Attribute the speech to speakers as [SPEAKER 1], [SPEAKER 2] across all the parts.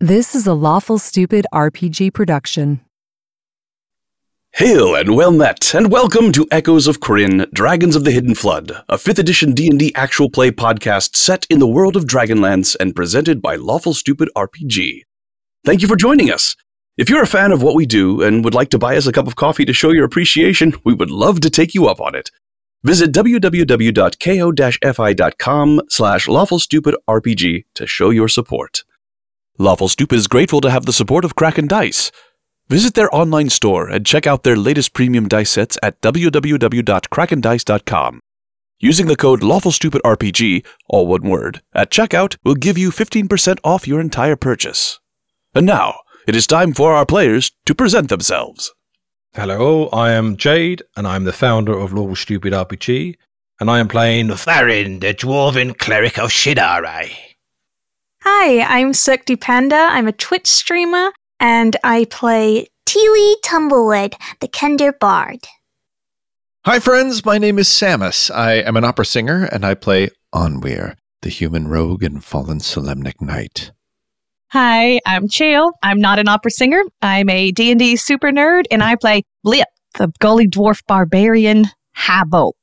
[SPEAKER 1] This is a Lawful Stupid RPG production.
[SPEAKER 2] Hail and well met, and welcome to Echoes of Krynn, Dragons of the Hidden Flood, a 5th edition D&D actual play podcast set in the world of Dragonlance and presented by Lawful Stupid RPG. Thank you for joining us. If you're a fan of what we do and would like to buy us a cup of coffee to show your appreciation, we would love to take you up on it. Visit www.ko-fi.com slash lawfulstupidrpg to show your support. Lawful Stupid is grateful to have the support of Kraken Dice. Visit their online store and check out their latest premium dice sets at www.krakendice.com. Using the code LawfulStupidRPG, all one word, at checkout will give you 15% off your entire purchase. And now, it is time for our players to present themselves.
[SPEAKER 3] Hello, I am Jade, and I'm the founder of Lawful Stupid RPG, and I am playing
[SPEAKER 4] Farin, the dwarven cleric of Shinare.
[SPEAKER 5] Hi, I'm Cirque Panda. I'm a Twitch streamer, and I play
[SPEAKER 6] Teely Tumblewood, the Kender Bard.
[SPEAKER 7] Hi, friends. My name is Samus. I am an opera singer, and I play Onweir, the human rogue and fallen Solamnic Knight.
[SPEAKER 8] Hi, I'm Chael. I'm not an opera singer. I'm a D&D super nerd, and I play Blip, the gully dwarf barbarian Habope.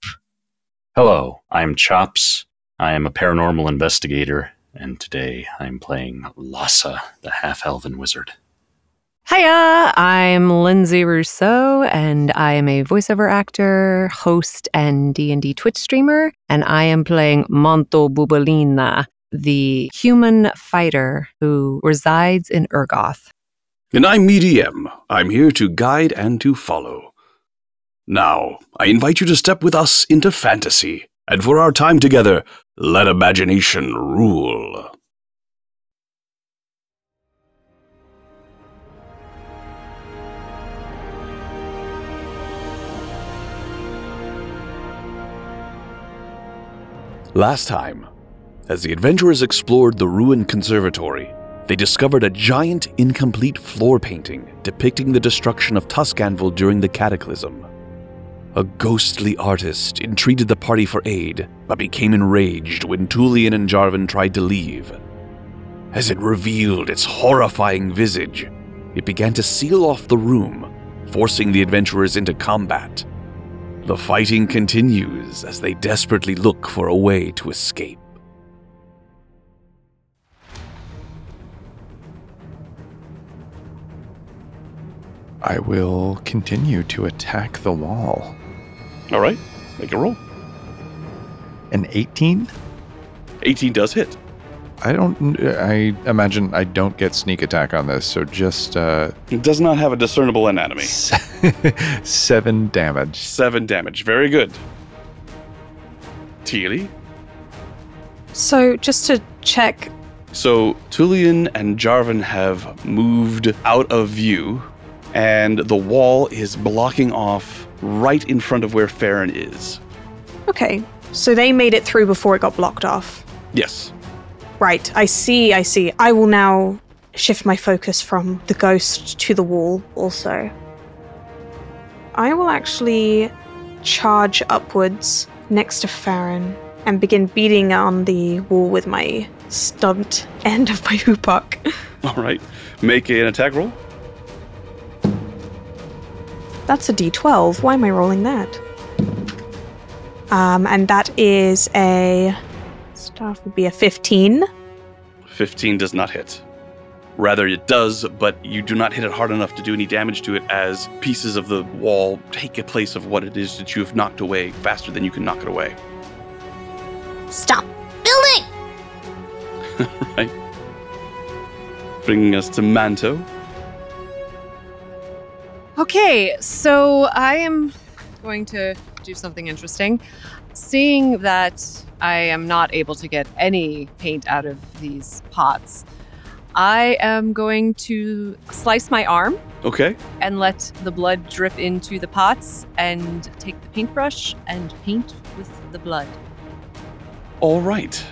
[SPEAKER 9] Hello, I'm Chops. I am a paranormal investigator and today I'm playing Lhasa, the half elven wizard.
[SPEAKER 1] Hiya, I'm Lindsay Rousseau, and I am a voiceover actor, host, and D&D Twitch streamer, and I am playing Monto Bubalina, the human fighter who resides in Ergoth.
[SPEAKER 2] And I'm Medium. I'm here to guide and to follow. Now, I invite you to step with us into fantasy, and for our time together, let imagination rule. Last time, as the adventurers explored the ruined conservatory, they discovered a giant, incomplete floor painting depicting the destruction of Tuskanvil during the Cataclysm. A ghostly artist entreated the party for aid, but became enraged when Tullian and Jarvan tried to leave. As it revealed its horrifying visage, it began to seal off the room, forcing the adventurers into combat. The fighting continues as they desperately look for a way to escape.
[SPEAKER 7] I will continue to attack the wall.
[SPEAKER 2] All right, make a roll.
[SPEAKER 7] An 18?
[SPEAKER 2] 18 does hit.
[SPEAKER 7] I don't. I imagine I don't get sneak attack on this, so just uh,
[SPEAKER 2] It does not have a discernible anatomy.
[SPEAKER 7] seven damage.
[SPEAKER 2] Seven damage. Very good. Teely?
[SPEAKER 5] So, just to check,
[SPEAKER 2] So Tullian and Jarvan have moved out of view, and the wall is blocking off right in front of where Farron is.
[SPEAKER 5] okay, so they made it through before it got blocked off.
[SPEAKER 2] Yes.
[SPEAKER 5] Right, I see, I see. I will now shift my focus from the ghost to the wall also. I will actually charge upwards next to Farron and begin beating on the wall with my stubbed end of my hoopak.
[SPEAKER 2] All right. Make an attack roll.
[SPEAKER 5] That's a d12. Why am I rolling that? Um, and that is a staff would be a 15.
[SPEAKER 2] 15 does not hit. Rather, it does, but you do not hit it hard enough to do any damage to it as pieces of the wall take a place of what it is that you have knocked away faster than you can knock it away.
[SPEAKER 6] Stop building!
[SPEAKER 2] right? Bringing us to Manto.
[SPEAKER 1] Okay, so I am going to do something interesting. Seeing that I am not able to get any paint out of these pots, I am going to slice my arm
[SPEAKER 2] Okay.
[SPEAKER 1] and let the blood drip into the pots and take the paintbrush and paint with the blood.
[SPEAKER 2] All right.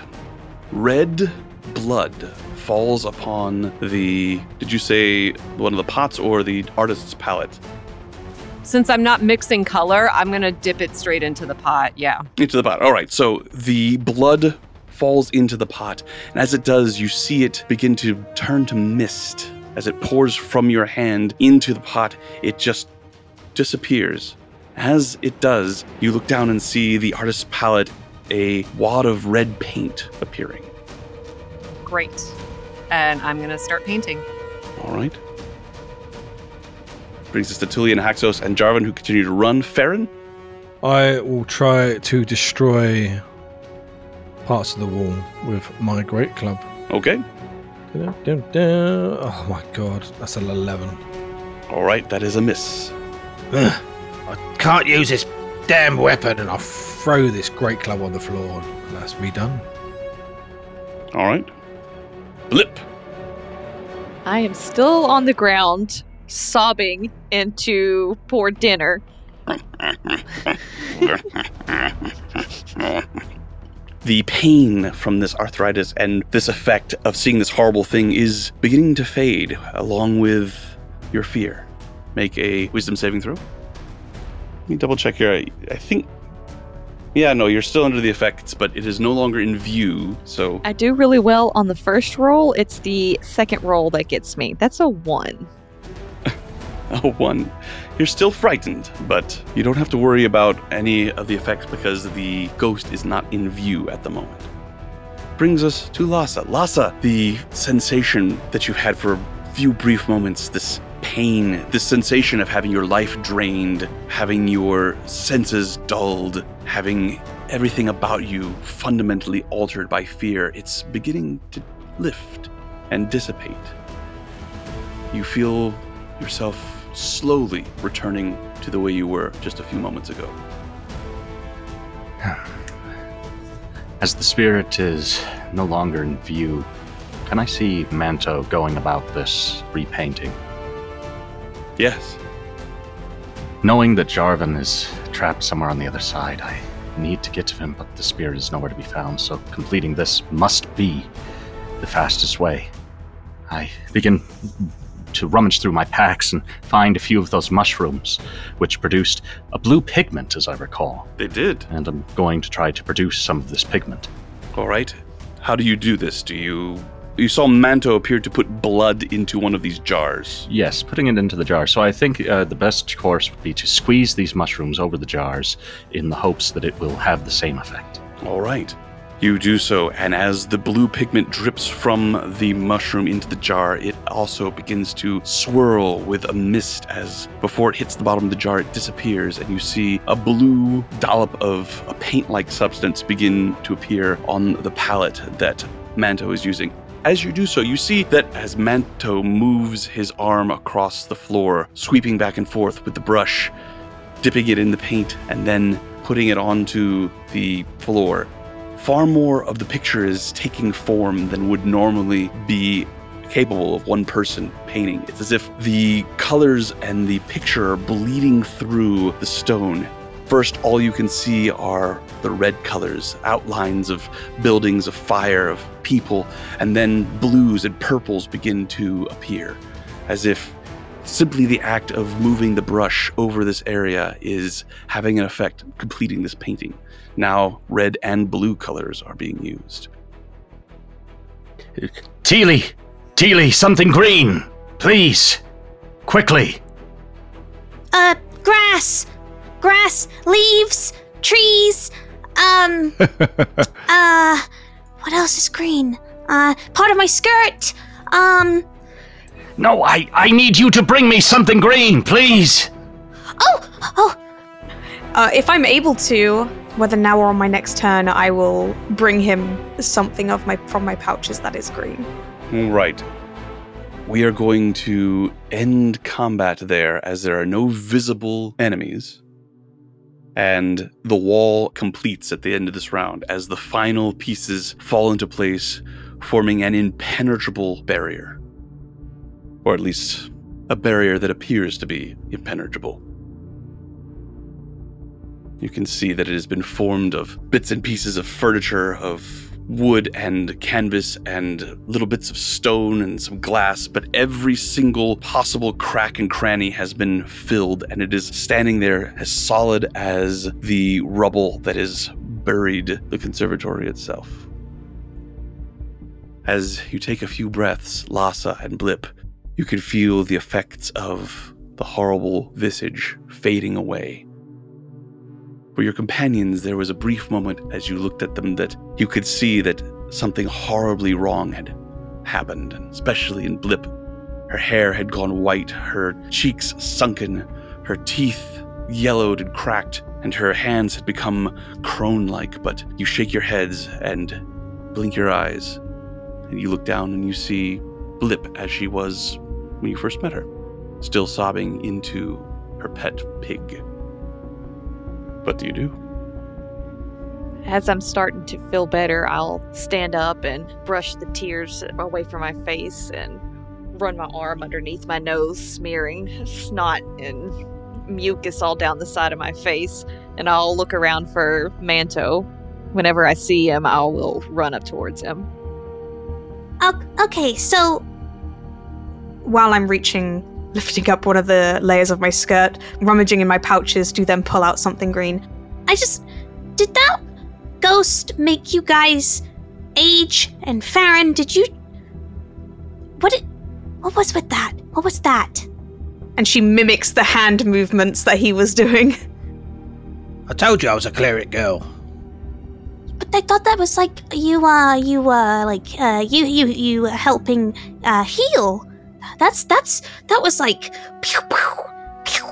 [SPEAKER 2] Red blood falls upon the. Did you say one of the pots or the artist's palette?
[SPEAKER 1] Since I'm not mixing color, I'm going to dip it straight into the pot. Yeah.
[SPEAKER 2] Into the pot. All right. So the blood falls into the pot. And as it does, you see it begin to turn to mist. As it pours from your hand into the pot, it just disappears. As it does, you look down and see the artist's palette, a wad of red paint appearing.
[SPEAKER 1] Great. And I'm going to start painting.
[SPEAKER 2] All right. Brings us to Tully and Haxos and Jarvan, who continue to run. Farron?
[SPEAKER 3] I will try to destroy parts of the wall with my great club.
[SPEAKER 2] Okay.
[SPEAKER 3] Dun, dun, dun. Oh my god, that's an 11.
[SPEAKER 2] All right, that is a miss.
[SPEAKER 4] Ugh, I can't use this damn weapon.
[SPEAKER 3] And I'll throw this great club on the floor. And that's me done.
[SPEAKER 2] All right. Blip.
[SPEAKER 8] I am still on the ground, sobbing into poor dinner.
[SPEAKER 2] the pain from this arthritis and this effect of seeing this horrible thing is beginning to fade along with your fear. Make a wisdom saving throw. Let me double check here. I, I think. Yeah, no, you're still under the effects, but it is no longer in view, so.
[SPEAKER 8] I do really well on the first roll. It's the second roll that gets me. That's a one.
[SPEAKER 2] a one. You're still frightened, but you don't have to worry about any of the effects because the ghost is not in view at the moment. Brings us to Lhasa. Lhasa, the sensation that you've had for a few brief moments, this pain, this sensation of having your life drained, having your senses dulled, having everything about you fundamentally altered by fear, it's beginning to lift and dissipate. You feel yourself slowly returning to the way you were just a few moments ago.
[SPEAKER 9] As the spirit is no longer in view, can I see Manto going about this repainting?
[SPEAKER 2] Yes.
[SPEAKER 9] Knowing that Jarvan is trapped somewhere on the other side, I need to get to him, but the spirit is nowhere to be found, so completing this must be the fastest way. I begin to rummage through my packs and find a few of those mushrooms, which produced a blue pigment, as I recall.
[SPEAKER 2] They did.
[SPEAKER 9] And I'm going to try to produce some of this pigment.
[SPEAKER 2] All right. How do you do this? Do you. You saw Manto appear to put blood into one of these jars.
[SPEAKER 9] Yes, putting it into the jar. So I think uh, the best course would be to squeeze these mushrooms over the jars in the hopes that it will have the same effect.
[SPEAKER 2] All right. You do so, and as the blue pigment drips from the mushroom into the jar, it also begins to swirl with a mist as before it hits the bottom of the jar, it disappears, and you see a blue dollop of a paint like substance begin to appear on the palette that Manto is using. As you do so, you see that as Manto moves his arm across the floor, sweeping back and forth with the brush, dipping it in the paint, and then putting it onto the floor, far more of the picture is taking form than would normally be capable of one person painting. It's as if the colors and the picture are bleeding through the stone. First, all you can see are the red colors, outlines of buildings, of fire, of people, and then blues and purples begin to appear, as if simply the act of moving the brush over this area is having an effect, completing this painting. Now, red and blue colors are being used.
[SPEAKER 4] Teely! Teely, something green! Please! Quickly!
[SPEAKER 6] Uh, grass! Grass, leaves, trees, um. uh, what else is green? Uh, part of my skirt! Um.
[SPEAKER 4] No, I, I need you to bring me something green, please!
[SPEAKER 6] Oh! Oh!
[SPEAKER 5] Uh, if I'm able to, whether now or on my next turn, I will bring him something of my from my pouches that is green.
[SPEAKER 2] Right. We are going to end combat there as there are no visible enemies. And the wall completes at the end of this round as the final pieces fall into place, forming an impenetrable barrier. Or at least a barrier that appears to be impenetrable. You can see that it has been formed of bits and pieces of furniture, of wood and canvas, and little bits of stone and some glass, but every single possible crack and cranny has been filled, and it is standing there as solid as the rubble that has buried the conservatory itself. As you take a few breaths, Lhasa and Blip, you can feel the effects of the horrible visage fading away. For your companions, there was a brief moment as you looked at them that you could see that something horribly wrong had happened, especially in Blip. Her hair had gone white, her cheeks sunken, her teeth yellowed and cracked, and her hands had become crone like. But you shake your heads and blink your eyes, and you look down and you see Blip as she was when you first met her, still sobbing into her pet pig. What do you do?
[SPEAKER 10] As I'm starting to feel better, I'll stand up and brush the tears away from my face and run my arm underneath my nose, smearing snot and mucus all down the side of my face. And I'll look around for Manto. Whenever I see him, I will run up towards him.
[SPEAKER 6] Okay, so
[SPEAKER 5] While I'm reaching, lifting up one of the layers of my skirt, rummaging in my pouches to then pull out something green.
[SPEAKER 6] I just did that ghost make you guys age and Farron? Did you? What? It, what was with that? What was that?
[SPEAKER 5] And she mimics the hand movements that he was doing.
[SPEAKER 11] I told you I was a cleric girl.
[SPEAKER 6] But I thought that was like you, uh, you, uh, like, uh, you, you, you helping, uh, heal. That's that's that was like. Pew, pew, pew.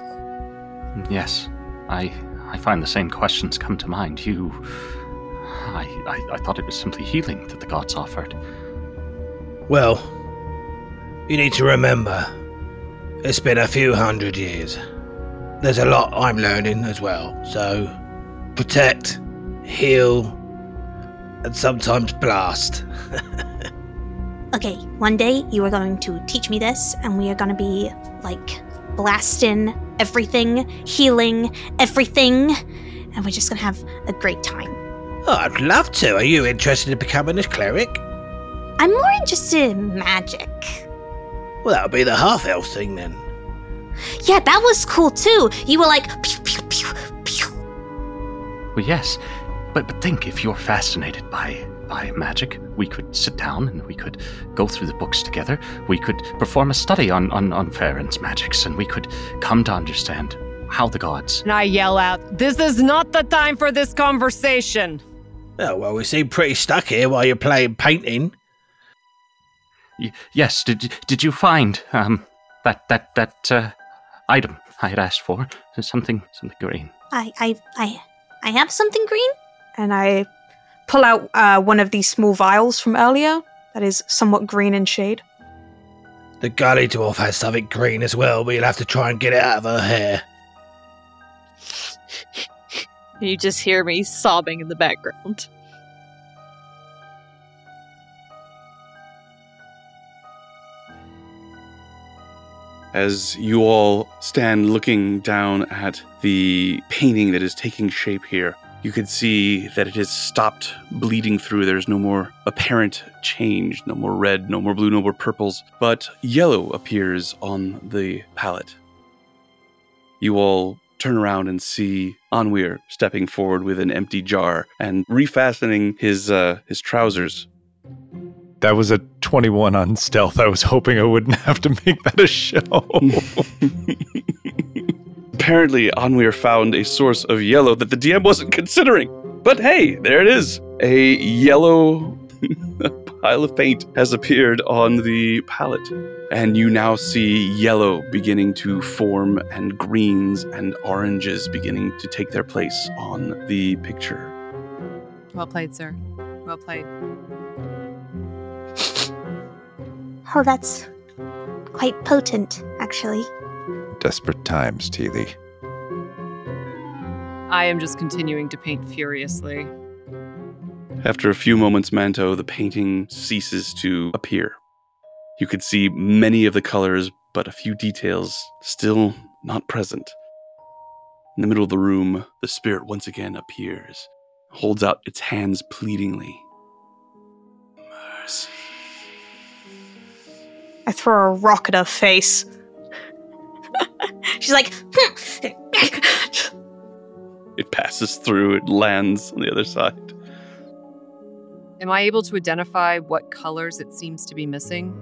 [SPEAKER 9] Yes, I I find the same questions come to mind. You. I, I, I thought it was simply healing that the gods offered.
[SPEAKER 11] Well, you need to remember, it's been a few hundred years. There's a lot I'm learning as well, so protect, heal, and sometimes blast.
[SPEAKER 6] Okay, one day you are going to teach me this, and we are gonna be like blasting everything, healing everything, and we're just gonna have a great time.
[SPEAKER 11] Oh, I'd love to. Are you interested in becoming a cleric?
[SPEAKER 6] I'm more interested in magic.
[SPEAKER 11] Well, that would be the half elf thing then.
[SPEAKER 6] Yeah, that was cool too. You were like, pew, pew, pew, pew.
[SPEAKER 9] Well, yes, but but think if you're fascinated by by magic, we could sit down and we could go through the books together. We could perform a study on on on Farron's magics, and we could come to understand how the gods.
[SPEAKER 1] And I yell out, This is not the time for this conversation.
[SPEAKER 11] Oh, well, we seem pretty stuck here while you're playing painting.
[SPEAKER 9] Y- yes, did did you find um that that that uh, item I had asked for? Something something green.
[SPEAKER 6] I, I, I, I have something green.
[SPEAKER 5] And I pull out uh, one of these small vials from earlier that is somewhat green in shade.
[SPEAKER 11] The gully dwarf has something green as well, but you'll have to try and get it out of her hair.
[SPEAKER 10] You just hear me sobbing in the background.
[SPEAKER 2] As you all stand looking down at the painting that is taking shape here, you can see that it has stopped bleeding through. There's no more apparent change, no more red, no more blue, no more purples, but yellow appears on the palette. You all turn around and see Anwir stepping forward with an empty jar and refastening his uh, his trousers.
[SPEAKER 7] That was a 21 on stealth. I was hoping I wouldn't have to make that a show.
[SPEAKER 2] Apparently, Anwir found a source of yellow that the DM wasn't considering. But hey, there it is. A yellow pile of paint has appeared on the palette. And you now see yellow beginning to form, and greens and oranges beginning to take their place on the picture.
[SPEAKER 1] Well played, sir. Well played.
[SPEAKER 6] Oh, that's quite potent, actually.
[SPEAKER 7] Desperate times, Teely.
[SPEAKER 1] I am just continuing to paint furiously.
[SPEAKER 2] After a few moments, Manto, the painting ceases to appear. You could see many of the colors, but a few details still not present. In the middle of the room, the spirit once again appears, holds out its hands pleadingly. Mercy.
[SPEAKER 5] I throw a rock at her face.
[SPEAKER 6] She's like, "Hmm."
[SPEAKER 2] It passes through, it lands on the other side.
[SPEAKER 1] Am I able to identify what colors it seems to be missing?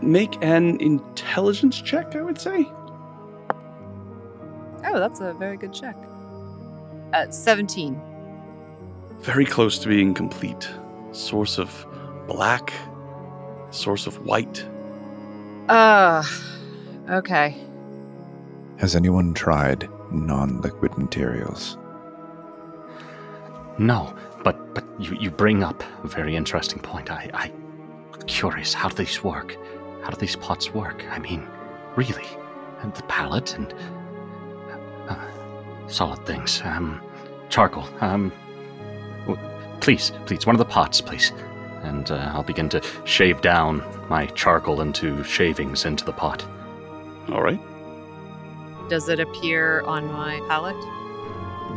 [SPEAKER 2] Make an intelligence check, I would say.
[SPEAKER 1] Oh, that's a very good check. Uh, 17.
[SPEAKER 2] Very close to being complete. Source of black, source of white.
[SPEAKER 1] Uh, okay.
[SPEAKER 7] Has anyone tried non liquid materials?
[SPEAKER 9] No, but but you, you bring up a very interesting point. I I curious how do these work? How do these pots work? I mean, really, and the palette and uh, solid things. Um, charcoal. Um, w- please, please, one of the pots, please. And uh, I'll begin to shave down my charcoal into shavings into the pot.
[SPEAKER 2] All right.
[SPEAKER 1] Does it appear on my palette?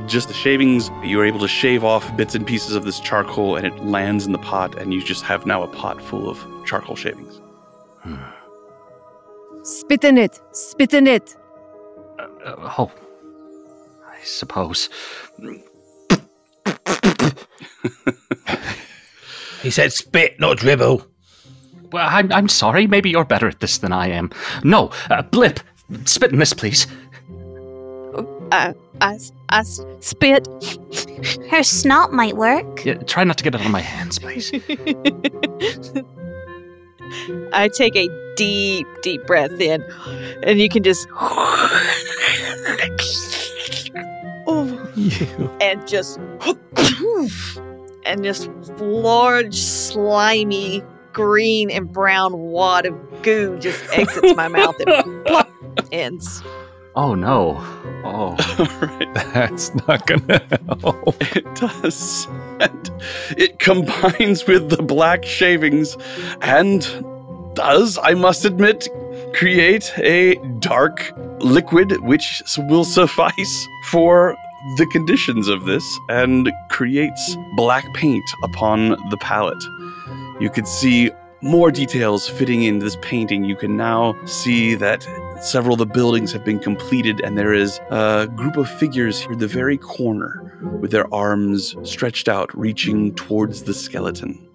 [SPEAKER 2] Just the shavings, you're able to shave off bits and pieces of this charcoal and it lands in the pot, and you just have now a pot full of charcoal shavings.
[SPEAKER 1] Spit in it! Spit in it!
[SPEAKER 9] Uh, oh, I suppose.
[SPEAKER 11] He said spit, not dribble.
[SPEAKER 9] Well, I'm, I'm sorry. Maybe you're better at this than I am. No, uh, Blip, spit in this, please.
[SPEAKER 10] Uh, I, I spit.
[SPEAKER 6] Her snot might work.
[SPEAKER 9] Yeah, try not to get it on my hands, please.
[SPEAKER 10] I take a deep, deep breath in, and you can just. oh, you. and just. and this large, slimy, green, and brown wad of goo just exits my mouth and plop, ends.
[SPEAKER 9] Oh no. Oh.
[SPEAKER 7] That's not gonna help.
[SPEAKER 2] It does. And it combines with the black shavings and does, I must admit, create a dark liquid which will suffice for the conditions of this and creates black paint upon the palette. You could see more details fitting into this painting. You can now see that several of the buildings have been completed, and there is a group of figures here at the very corner with their arms stretched out, reaching towards the skeleton.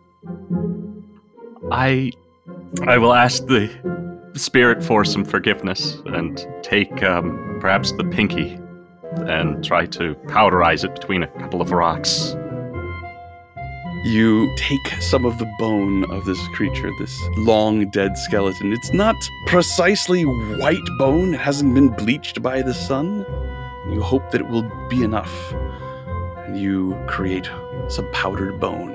[SPEAKER 9] I I will ask the spirit for some forgiveness and take um, perhaps the pinky and try to powderize it between a couple of rocks.
[SPEAKER 2] You take some of the bone of this creature, this long dead skeleton. It's not precisely white bone, it hasn't been bleached by the sun. You hope that it will be enough. And you create some powdered bone.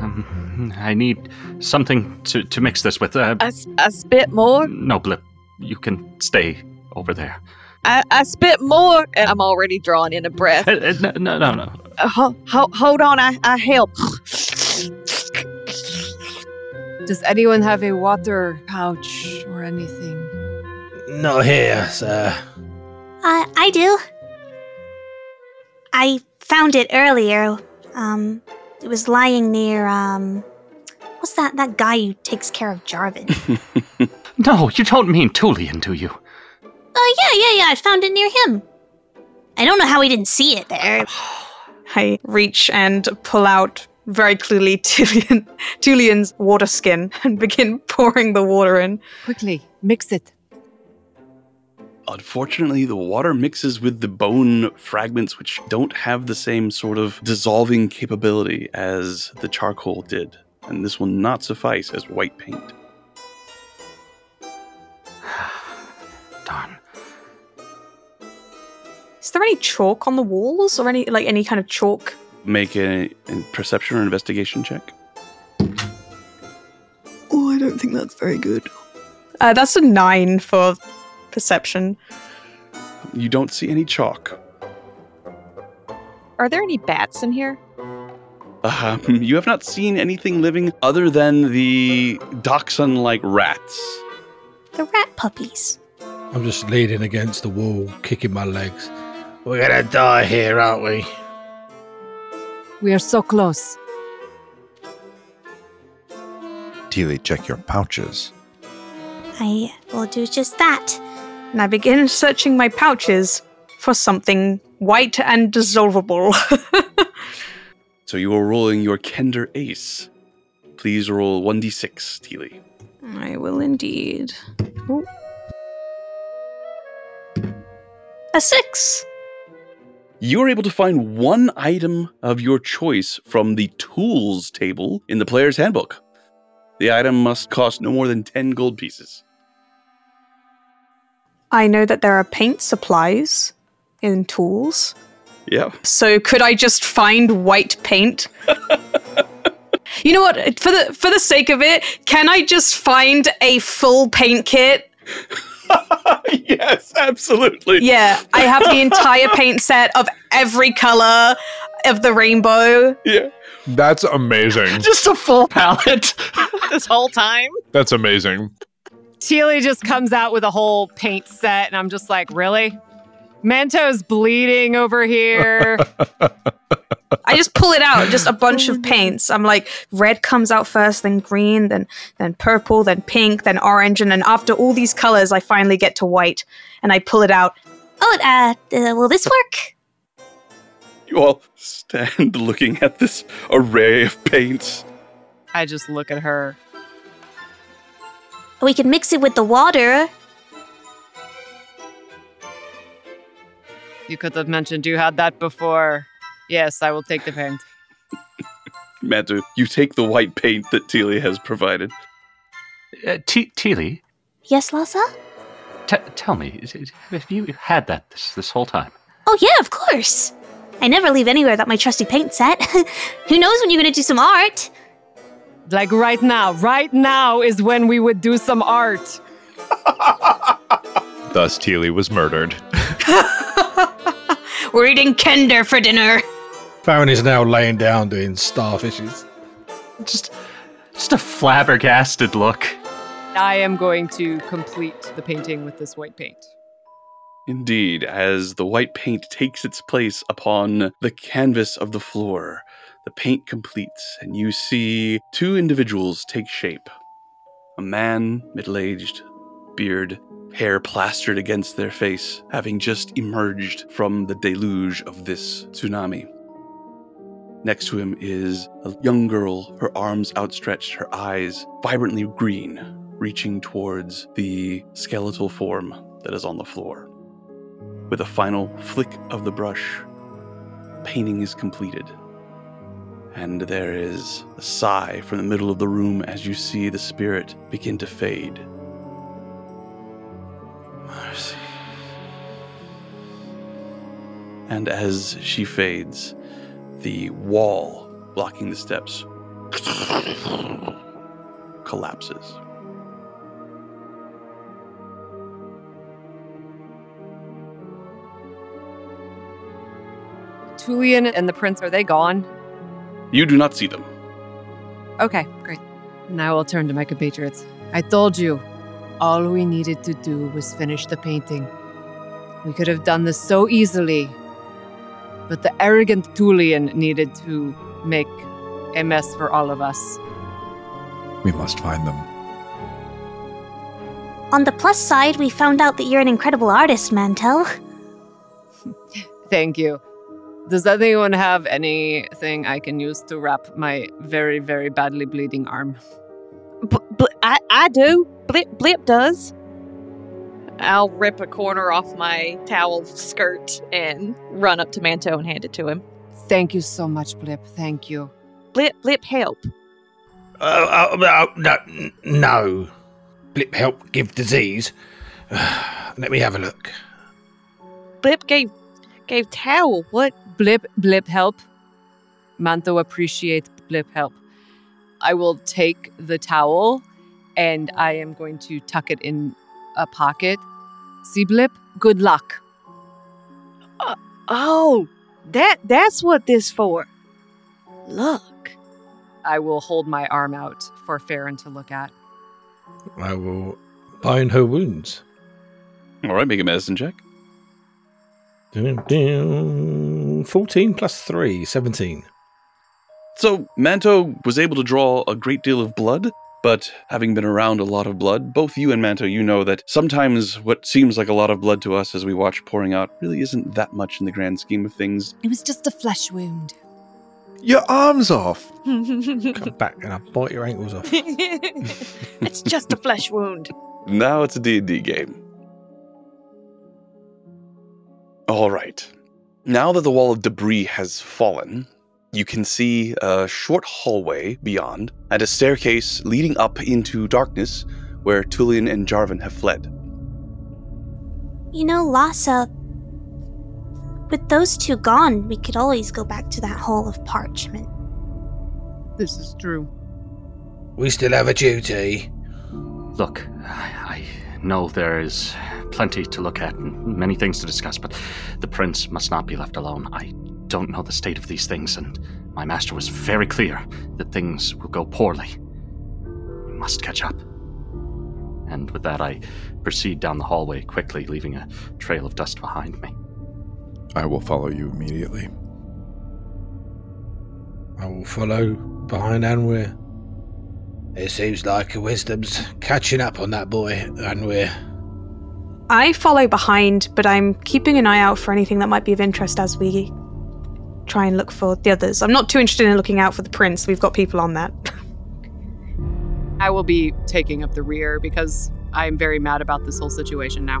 [SPEAKER 9] Um, I need something to, to mix this with. Uh,
[SPEAKER 10] I, s- I spit more.
[SPEAKER 9] no, Blip, you can stay over there.
[SPEAKER 10] I, I spit more, and I'm already drawing in a breath.
[SPEAKER 9] Uh, uh, no, no, no, no.
[SPEAKER 10] Ho- ho- hold on, I, I help.
[SPEAKER 1] Does anyone have a water pouch or anything?
[SPEAKER 11] Not here, sir.
[SPEAKER 6] Uh, I do. I found it earlier. Um, it was lying near, um, what's that, that guy who takes care of Jarvan.
[SPEAKER 9] No, you don't mean Tulian, do you?
[SPEAKER 6] Oh, yeah, yeah, yeah, I found it near him. I don't know how he didn't see it there.
[SPEAKER 5] I reach and pull out very clearly Tulian, Tulian's water skin and begin pouring the water in.
[SPEAKER 1] Quickly, mix it.
[SPEAKER 2] Unfortunately, the water mixes with the bone fragments, which don't have the same sort of dissolving capability as the charcoal did. And this will not suffice as white paint.
[SPEAKER 9] Darn.
[SPEAKER 5] Is there any chalk on the walls or any like any kind of chalk?
[SPEAKER 2] Make a, a perception or investigation check.
[SPEAKER 5] Oh, I don't think that's very good. Uh, that's a nine for perception.
[SPEAKER 2] You don't see any chalk.
[SPEAKER 10] Are there any bats in here?
[SPEAKER 2] Um, you have not seen anything living other than the dachshund like rats.
[SPEAKER 6] The rat puppies.
[SPEAKER 3] I'm just leaning against the wall, kicking my legs.
[SPEAKER 11] We're gonna die here, aren't we?
[SPEAKER 1] We are so close.
[SPEAKER 7] Teely, check your pouches.
[SPEAKER 6] I will do just that.
[SPEAKER 5] And I begin searching my pouches for something white and dissolvable.
[SPEAKER 2] So you are rolling your Kender Ace. Please roll 1d6, Teely.
[SPEAKER 5] I will indeed. Ooh. A six.
[SPEAKER 2] You are able to find one item of your choice from the tools table in the player's handbook. The item must cost no more than 10 gold pieces.
[SPEAKER 5] I know that there are paint supplies in tools.
[SPEAKER 2] Yeah.
[SPEAKER 5] So could I just find white paint? you know what? For the for the sake of it, can I just find a full paint kit?
[SPEAKER 2] yes, absolutely.
[SPEAKER 5] Yeah, I have the entire paint set of every color of the rainbow.
[SPEAKER 2] Yeah.
[SPEAKER 7] That's amazing.
[SPEAKER 9] Just a full palette.
[SPEAKER 10] this whole time.
[SPEAKER 7] That's amazing.
[SPEAKER 1] Teely just comes out with a whole paint set, and I'm just like, really? Mento's bleeding over here.
[SPEAKER 5] I just pull it out, just a bunch of paints. I'm like, red comes out first, then green, then then purple, then pink, then orange, and then after all these colors, I finally get to white, and I pull it out.
[SPEAKER 6] Oh, uh, uh, will this work?
[SPEAKER 2] You all stand looking at this array of paints.
[SPEAKER 1] I just look at her.
[SPEAKER 6] We can mix it with the water.
[SPEAKER 1] You could have mentioned you had that before. Yes, I will take the paint.
[SPEAKER 2] Manto, you take the white paint that Teely has provided.
[SPEAKER 9] Uh, T- Teely,
[SPEAKER 6] Yes, Lhasa?
[SPEAKER 9] t- tell me, is it- have you had that this, this whole time?
[SPEAKER 6] Oh, yeah, of course. I never leave anywhere without my trusty paint set. Who knows when you're gonna do some art?
[SPEAKER 1] Like right now. Right now is when we would do some art.
[SPEAKER 7] Thus, Teely was murdered.
[SPEAKER 5] We're eating Kender for dinner.
[SPEAKER 3] Farron is now laying down doing starfishes.
[SPEAKER 9] Just, just a flabbergasted look.
[SPEAKER 1] I am going to complete the painting with this white paint.
[SPEAKER 2] Indeed, as the white paint takes its place upon the canvas of the floor, the paint completes, and you see two individuals take shape. A man, middle aged, beard, hair plastered against their face, having just emerged from the deluge of this tsunami. Next to him is a young girl, her arms outstretched, her eyes vibrantly green, reaching towards the skeletal form that is on the floor. With a final flick of the brush, painting is completed. And there is a sigh from the middle of the room as you see the spirit begin to fade. Mercy. And as she fades, the wall blocking the steps collapses.
[SPEAKER 1] Tulian and the prince, are they gone?
[SPEAKER 2] You do not see them.
[SPEAKER 1] Okay, great. Now I'll turn to my compatriots. I told you, all we needed to do was finish the painting. We could have done this so easily. But the arrogant Tulian needed to make a mess for all of us.
[SPEAKER 7] We must find them.
[SPEAKER 6] On the plus side, we found out that you're an incredible artist, Mantel.
[SPEAKER 1] Thank you. Does anyone have anything I can use to wrap my very, very badly bleeding arm?
[SPEAKER 10] B- bl- I, I do. Blip, Blip does. I'll rip a corner off my towel skirt and run up to Manto and hand it to him.
[SPEAKER 1] Thank you so much, Blip. Thank you.
[SPEAKER 10] Blip, Blip, help.
[SPEAKER 11] Uh, uh, uh, no, n- no. Blip help give disease. Let me have a look.
[SPEAKER 10] Blip gave gave towel. What?
[SPEAKER 1] Blip, Blip, help. Manto appreciate Blip help. I will take the towel and I am going to tuck it in a pocket. See, Blip, good luck.
[SPEAKER 10] Uh, oh, that that's what this for. Look.
[SPEAKER 1] I will hold my arm out for Farron to look at.
[SPEAKER 3] I will bind her wounds.
[SPEAKER 2] All right, make a medicine check.
[SPEAKER 3] Dun, dun. 14 plus 3, 17.
[SPEAKER 2] So, Manto was able to draw a great deal of blood, but having been around a lot of blood, both you and Manto, you know that sometimes what seems like a lot of blood to us as we watch pouring out really isn't that much in the grand scheme of things.
[SPEAKER 1] It was just a flesh wound.
[SPEAKER 7] Your arm's off.
[SPEAKER 3] Come back and I'll bite your ankles off.
[SPEAKER 10] it's just a flesh wound.
[SPEAKER 2] Now it's a D&D game. All right. Now that the wall of debris has fallen, you can see a short hallway beyond and a staircase leading up into darkness where Tullian and Jarvan have fled.
[SPEAKER 6] You know, Lhasa, with those two gone, we could always go back to that hall of parchment.
[SPEAKER 12] This is true.
[SPEAKER 11] We still have a duty.
[SPEAKER 9] Look, I, I know there is plenty to look at and many things to discuss, but the prince must not be left alone. I don't know the state of these things, and my master was very clear that things will go poorly. We must catch up. And with that, I proceed down the hallway quickly, leaving a trail of dust behind me.
[SPEAKER 7] I will follow you immediately.
[SPEAKER 11] I will follow behind Anwir. It seems like wisdom's catching up on that boy, Anwir.
[SPEAKER 5] I follow behind, but I'm keeping an eye out for anything that might be of interest as we try and look for the others. I'm not too interested in looking out for the prince. We've got people on that.
[SPEAKER 12] I will be taking up the rear because I'm very mad about this whole situation now.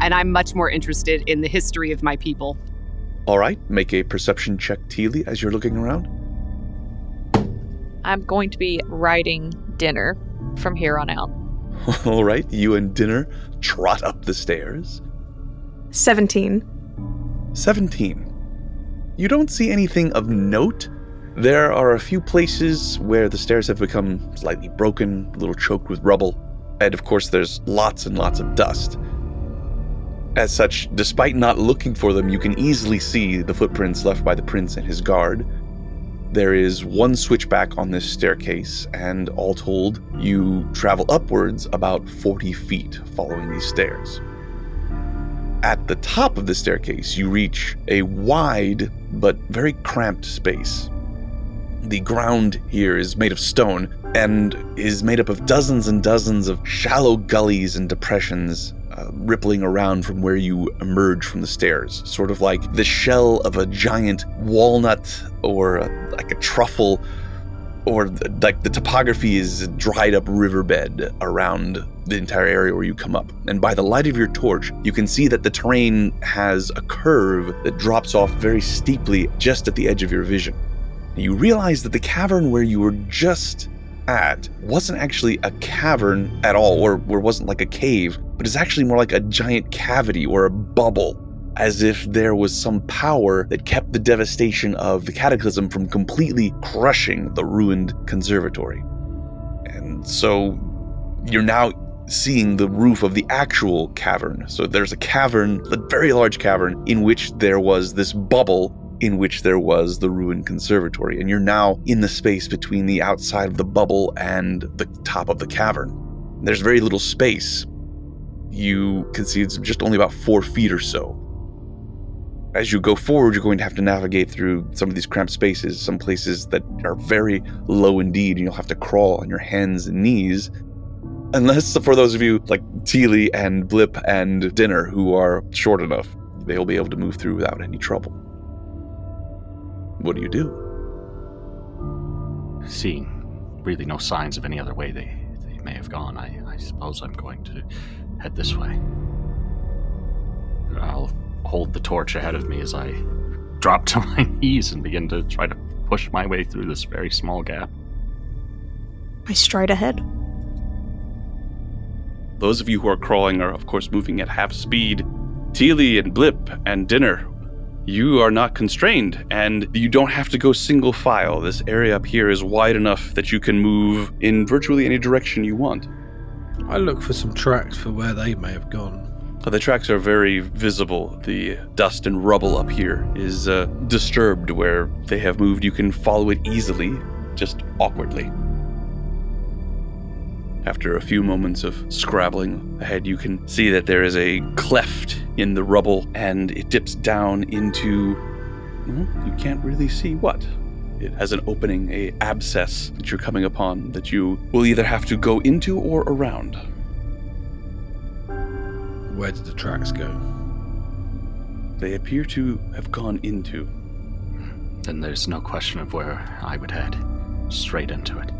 [SPEAKER 12] And I'm much more interested in the history of my people.
[SPEAKER 2] All right, make a perception check, Teely, as you're looking around.
[SPEAKER 10] I'm going to be riding dinner from here on out.
[SPEAKER 2] All right, you and Dinner trot up the stairs.
[SPEAKER 5] 17.
[SPEAKER 2] 17. You don't see anything of note. There are a few places where the stairs have become slightly broken, a little choked with rubble, and of course, there's lots and lots of dust. As such, despite not looking for them, you can easily see the footprints left by the prince and his guard. There is one switchback on this staircase, and all told, you travel upwards about 40 feet following these stairs. At the top of the staircase, you reach a wide but very cramped space. The ground here is made of stone and is made up of dozens and dozens of shallow gullies and depressions uh, rippling around from where you emerge from the stairs, sort of like the shell of a giant walnut or a, like a truffle, or the, like the topography is a dried up riverbed around the entire area where you come up. And by the light of your torch, you can see that the terrain has a curve that drops off very steeply just at the edge of your vision. You realize that the cavern where you were just at wasn't actually a cavern at all, or, or wasn't like a cave, but is actually more like a giant cavity or a bubble, as if there was some power that kept the devastation of the cataclysm from completely crushing the ruined conservatory. And so you're now seeing the roof of the actual cavern. So there's a cavern, a very large cavern, in which there was this bubble in which there was the ruined conservatory. And you're now in the space between the outside of the bubble and the top of the cavern. There's very little space. You can see it's just only about four feet or so. As you go forward, you're going to have to navigate through some of these cramped spaces, some places that are very low indeed, and you'll have to crawl on your hands and knees. Unless for those of you like Teely and Blip and Dinner who are short enough, they'll be able to move through without any trouble. What do you do?
[SPEAKER 9] Seeing really no signs of any other way they, they may have gone, I, I suppose I'm going to head this way. I'll hold the torch ahead of me as I drop to my knees and begin to try to push my way through this very small gap.
[SPEAKER 5] I stride ahead.
[SPEAKER 2] Those of you who are crawling are, of course, moving at half speed. Teely and Blip and Dinner, you are not constrained, and you don't have to go single file. This area up here is wide enough that you can move in virtually any direction you want.
[SPEAKER 3] I look for some tracks for where they may have gone.
[SPEAKER 2] The tracks are very visible. The dust and rubble up here is uh, disturbed where they have moved. You can follow it easily, just awkwardly. After a few moments of scrabbling ahead, you can see that there is a cleft in the rubble and it dips down into. Well, you can't really see what. It has an opening, a abscess that you're coming upon that you will either have to go into or around.
[SPEAKER 3] Where did the tracks go?
[SPEAKER 2] They appear to have gone into.
[SPEAKER 9] then there's no question of where I would head. Straight into it.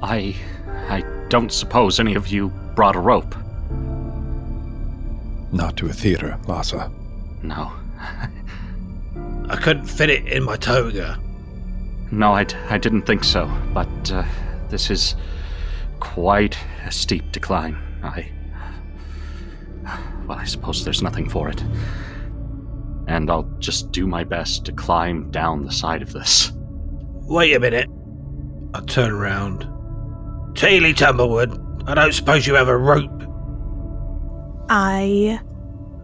[SPEAKER 9] I. I don't suppose any of you brought a rope.
[SPEAKER 7] Not to a theater, Lhasa.
[SPEAKER 9] No.
[SPEAKER 11] I couldn't fit it in my toga.
[SPEAKER 9] No, I, d- I didn't think so, but uh, this is quite a steep decline. I. Well, I suppose there's nothing for it. And I'll just do my best to climb down the side of this.
[SPEAKER 11] Wait a minute. I turn around. Teely Tumblewood, I don't suppose you have a rope.
[SPEAKER 5] I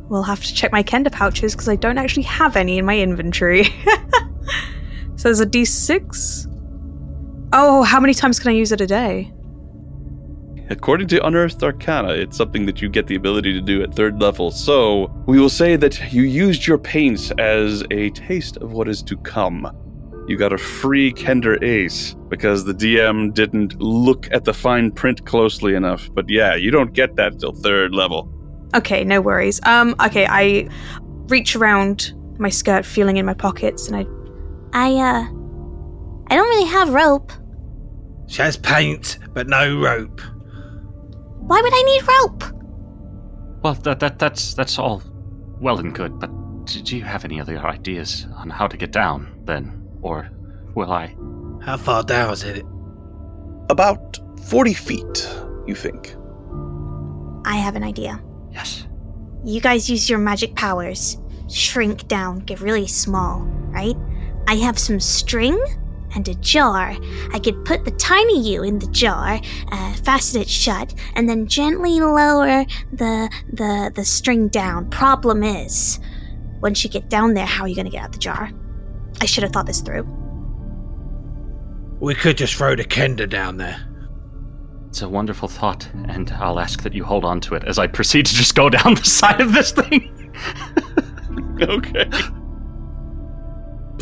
[SPEAKER 5] will have to check my Kender pouches because I don't actually have any in my inventory. so there's a d6. Oh, how many times can I use it a day?
[SPEAKER 2] According to Unearthed Arcana, it's something that you get the ability to do at third level. So we will say that you used your paints as a taste of what is to come. You got a free Kender Ace because the DM didn't look at the fine print closely enough. But yeah, you don't get that till third level.
[SPEAKER 5] Okay, no worries. Um, okay, I reach around my skirt, feeling in my pockets, and I.
[SPEAKER 6] I, uh. I don't really have rope.
[SPEAKER 11] She has paint, but no rope.
[SPEAKER 6] Why would I need rope?
[SPEAKER 9] Well, that, that that's that's all well and good, but do you have any other ideas on how to get down then, or will I?
[SPEAKER 11] How far down is it?
[SPEAKER 2] About 40 feet, you think.
[SPEAKER 6] I have an idea.
[SPEAKER 9] Yes.
[SPEAKER 6] You guys use your magic powers, shrink down, get really small, right? I have some string and a jar. I could put the tiny you in the jar, uh, fasten it shut, and then gently lower the the the string down. Problem is, once you get down there, how are you gonna get out the jar? I should have thought this through.
[SPEAKER 11] We could just throw the Kender down there.
[SPEAKER 9] It's a wonderful thought, and I'll ask that you hold on to it as I proceed to just go down the side of this thing.
[SPEAKER 2] okay.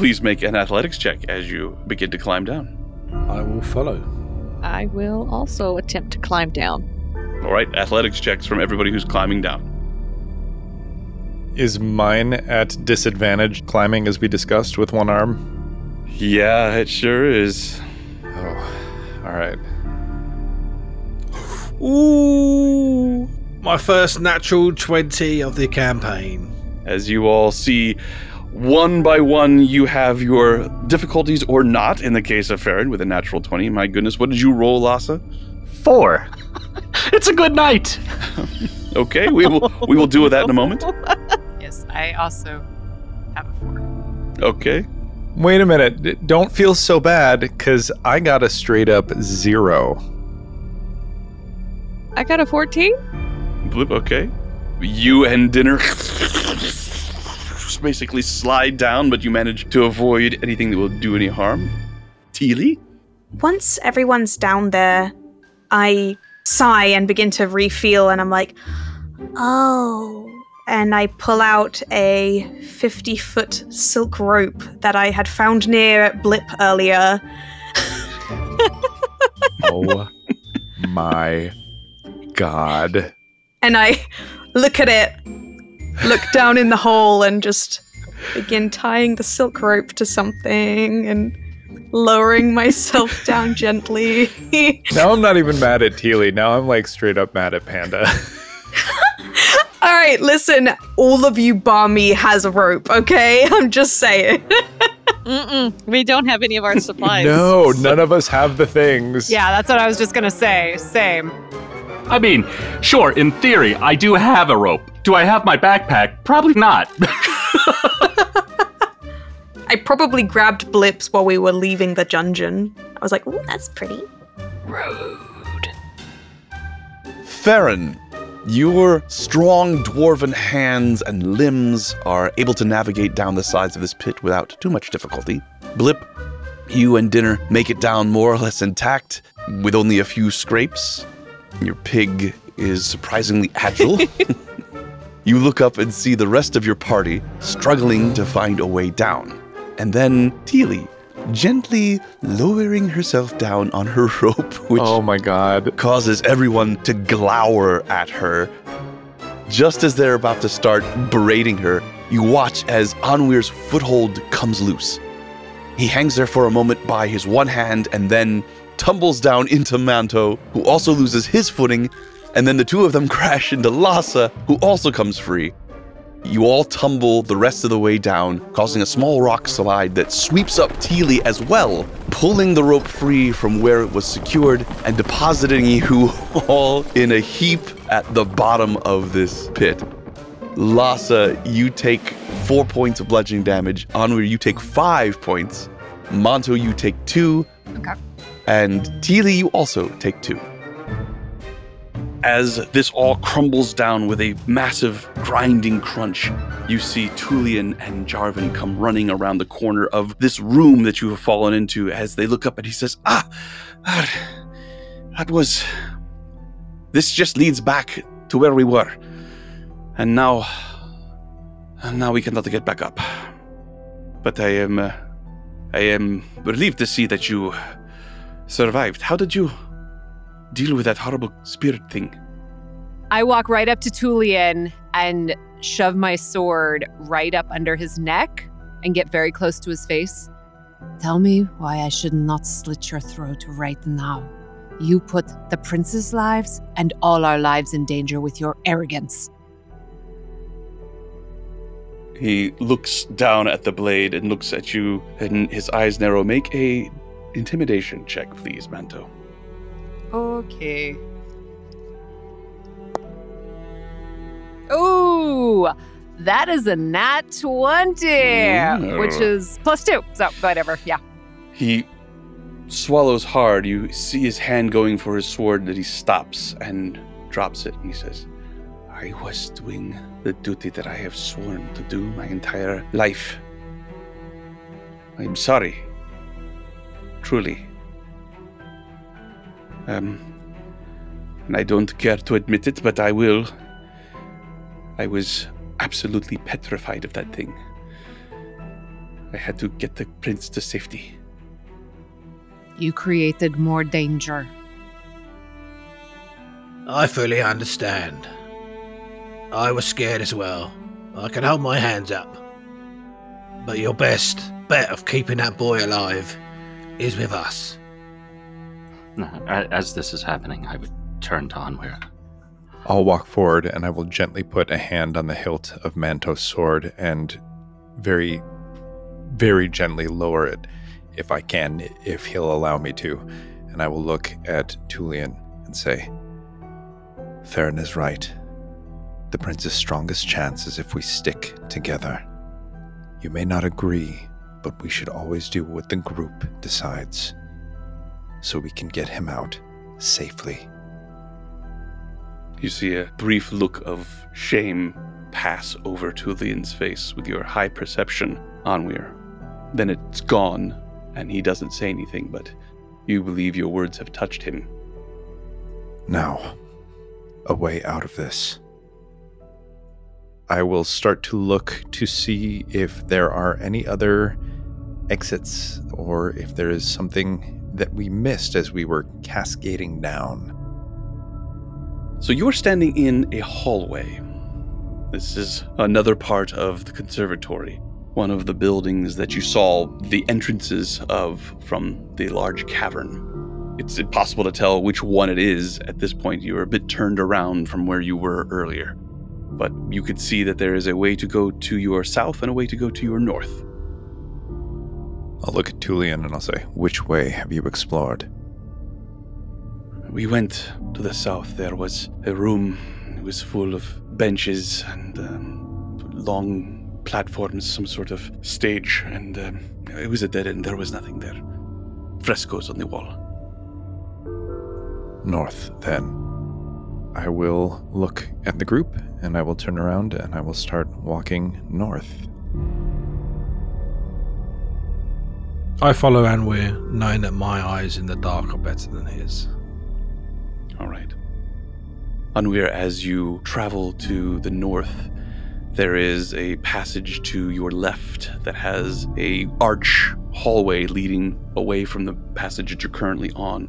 [SPEAKER 2] Please make an athletics check as you begin to climb down.
[SPEAKER 3] I will follow.
[SPEAKER 10] I will also attempt to climb down.
[SPEAKER 2] All right, athletics checks from everybody who's climbing down.
[SPEAKER 7] Is mine at disadvantage climbing as we discussed with one arm?
[SPEAKER 2] Yeah, it sure is.
[SPEAKER 7] Oh, all right.
[SPEAKER 11] Ooh, my first natural 20 of the campaign.
[SPEAKER 2] As you all see, one by one, you have your difficulties or not in the case of Farron with a natural 20. My goodness, what did you roll, Lassa?
[SPEAKER 9] Four. it's a good night.
[SPEAKER 2] Okay, we will we will deal with that in a moment.
[SPEAKER 12] Yes, I also have a four.
[SPEAKER 2] Okay.
[SPEAKER 7] Wait a minute. Don't feel so bad because I got a straight up zero.
[SPEAKER 10] I got a 14.
[SPEAKER 2] Blip, okay. You and Dinner basically slide down, but you manage to avoid anything that will do any harm. Teely?
[SPEAKER 5] Once everyone's down there, I sigh and begin to refeel, and I'm like, oh. And I pull out a 50 foot silk rope that I had found near Blip earlier.
[SPEAKER 7] Oh my god.
[SPEAKER 5] And I look at it, look down in the hole, and just begin tying the silk rope to something and lowering myself down gently.
[SPEAKER 7] Now I'm not even mad at Teely. Now I'm like straight up mad at Panda.
[SPEAKER 5] All right, listen, all of you balmy has a rope, okay? I'm just saying.
[SPEAKER 10] Mm-mm. We don't have any of our supplies.
[SPEAKER 7] no, none of us have the things.
[SPEAKER 12] Yeah, that's what I was just gonna say. Same.
[SPEAKER 9] I mean, sure, in theory, I do have a rope. Do I have my backpack? Probably not.
[SPEAKER 5] I probably grabbed Blips while we were leaving the dungeon. I was like, ooh,
[SPEAKER 6] That's pretty. Road.
[SPEAKER 2] Farron, your strong dwarven hands and limbs are able to navigate down the sides of this pit without too much difficulty. Blip, you and Dinner make it down more or less intact with only a few scrapes. Your pig is surprisingly agile. you look up and see the rest of your party struggling to find a way down. And then Teely gently lowering herself down on her rope, which
[SPEAKER 7] Oh my god.
[SPEAKER 2] causes everyone to glower at her. Just as they're about to start berating her, you watch as Anwir's foothold comes loose. He hangs there for a moment by his one hand and then tumbles down into Manto, who also loses his footing, and then the two of them crash into Lhasa, who also comes free. You all tumble the rest of the way down, causing a small rock slide that sweeps up Teely as well, pulling the rope free from where it was secured and depositing you all in a heap at the bottom of this pit. Lhasa, you take four points of bludgeoning damage. Onweir, you take five points. Manto, you take two.
[SPEAKER 12] Okay.
[SPEAKER 2] And Teely, you also take two. As this all crumbles down with a massive grinding crunch, you see Tulian and Jarvan come running around the corner of this room that you have fallen into as they look up and he says, Ah, that, that was. This just leads back to where we were. And now. And now we cannot get back up. But I am. Uh, I am relieved to see that you survived. How did you deal with that horrible spirit thing?
[SPEAKER 12] I walk right up to Tulian and shove my sword right up under his neck and get very close to his face.
[SPEAKER 1] Tell me why I should not slit your throat right now. You put the prince's lives and all our lives in danger with your arrogance.
[SPEAKER 2] He looks down at the blade and looks at you, and his eyes narrow. Make a intimidation check, please, Manto.
[SPEAKER 12] Okay. Ooh, that is a nat 20,
[SPEAKER 2] Ooh.
[SPEAKER 12] which uh, is plus two. So, whatever. Yeah.
[SPEAKER 2] He swallows hard. You see his hand going for his sword, that he stops and drops it, and he says, I was doing the duty that I have sworn to do my entire life. I'm sorry. Truly. Um, and I don't care to admit it, but I will. I was absolutely petrified of that thing. I had to get the prince to safety.
[SPEAKER 1] You created more danger.
[SPEAKER 11] I fully understand. I was scared as well. I can hold my hands up. But your best bet of keeping that boy alive is with us.
[SPEAKER 9] As this is happening, I would turn to Onweir.
[SPEAKER 7] I'll walk forward and I will gently put a hand on the hilt of Manto's sword and very, very gently lower it if I can, if he'll allow me to. And I will look at Tulian and say, Theron is right. The prince's strongest chance is if we stick together. You may not agree, but we should always do what the group decides so we can get him out safely.
[SPEAKER 2] You see a brief look of shame pass over Tulian's face with your high perception, Onweir. Then it's gone, and he doesn't say anything, but you believe your words have touched him.
[SPEAKER 7] Now, a way out of this. I will start to look to see if there are any other exits or if there is something that we missed as we were cascading down.
[SPEAKER 2] So you are standing in a hallway. This is another part of the conservatory, one of the buildings that you saw the entrances of from the large cavern. It's impossible to tell which one it is at this point. You are a bit turned around from where you were earlier. But you could see that there is a way to go to your south and a way to go to your north.
[SPEAKER 7] I'll look at Tulian and I'll say, Which way have you explored?
[SPEAKER 2] We went to the south. There was a room. It was full of benches and um, long platforms, some sort of stage, and um, it was a dead end. There was nothing there. Frescoes on the wall.
[SPEAKER 7] North, then. I will look at the group and I will turn around and I will start walking north.
[SPEAKER 3] I follow Anweir, knowing that my eyes in the dark are better than his.
[SPEAKER 2] All right. Unweir, as you travel to the north, there is a passage to your left that has a arch hallway leading away from the passage that you're currently on.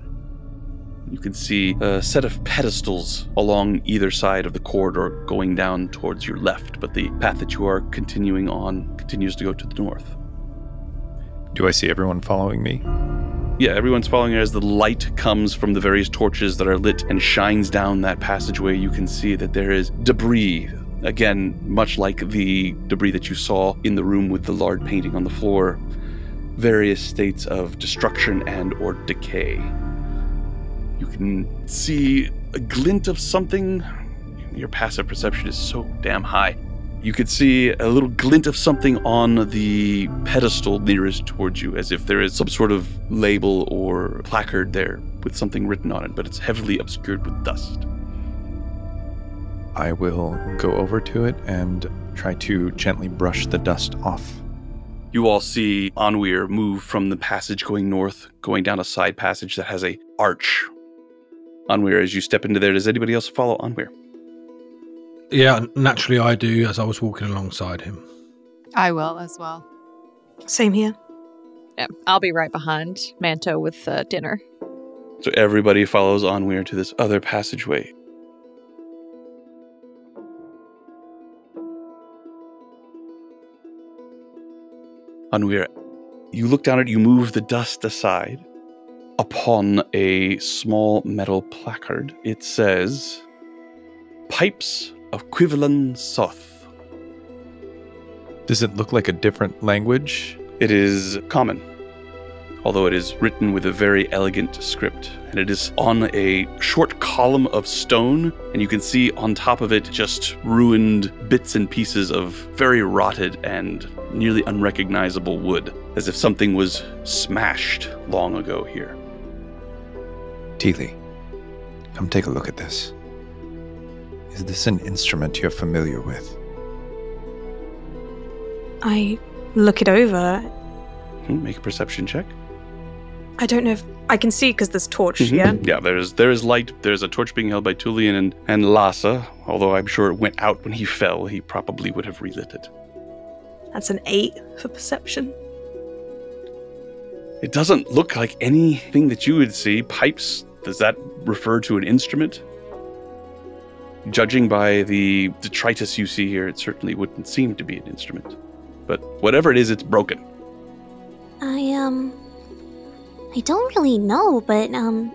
[SPEAKER 2] You can see a set of pedestals along either side of the corridor going down towards your left, but the path that you are continuing on continues to go to the north.
[SPEAKER 7] Do I see everyone following me?
[SPEAKER 2] Yeah, everyone's following it as the light comes from the various torches that are lit and shines down that passageway. You can see that there is debris. Again, much like the debris that you saw in the room with the lard painting on the floor, various states of destruction and or decay. You can see a glint of something. Your passive perception is so damn high. You could see a little glint of something on the pedestal nearest towards you, as if there is some sort of label or placard there with something written on it, but it's heavily obscured with dust.
[SPEAKER 7] I will go over to it and try to gently brush the dust off.
[SPEAKER 2] You all see Onweir move from the passage going north, going down a side passage that has a arch. Onweir, as you step into there, does anybody else follow Onweir?
[SPEAKER 3] Yeah, naturally I do as I was walking alongside him.
[SPEAKER 12] I will as well.
[SPEAKER 5] Same here.
[SPEAKER 10] Yeah, I'll be right behind Manto with uh, dinner.
[SPEAKER 2] So everybody follows Onweir to this other passageway. Onweir, you look down at it, you move the dust aside. Upon a small metal placard, it says, Pipes of Quivalin Soth.
[SPEAKER 7] Does it look like a different language?
[SPEAKER 2] It is common, although it is written with a very elegant script. And it is on a short column of stone, and you can see on top of it just ruined bits and pieces of very rotted and nearly unrecognizable wood, as if something was smashed long ago here.
[SPEAKER 7] Teely, come take a look at this. Is this an instrument you're familiar with?
[SPEAKER 5] I look it over.
[SPEAKER 2] Make a perception check.
[SPEAKER 5] I don't know if I can see because there's torch.
[SPEAKER 2] Mhm.
[SPEAKER 5] Yeah.
[SPEAKER 2] Yeah, there's there is light. There's a torch being held by Tullian and, and Lhasa, although I'm sure it went out when he fell. He probably would have relit it.
[SPEAKER 5] That's an eight for perception.
[SPEAKER 2] It doesn't look like anything that you would see. Pipes, does that refer to an instrument? Judging by the detritus you see here, it certainly wouldn't seem to be an instrument. But whatever it is, it's broken.
[SPEAKER 6] I, um. I don't really know, but, um.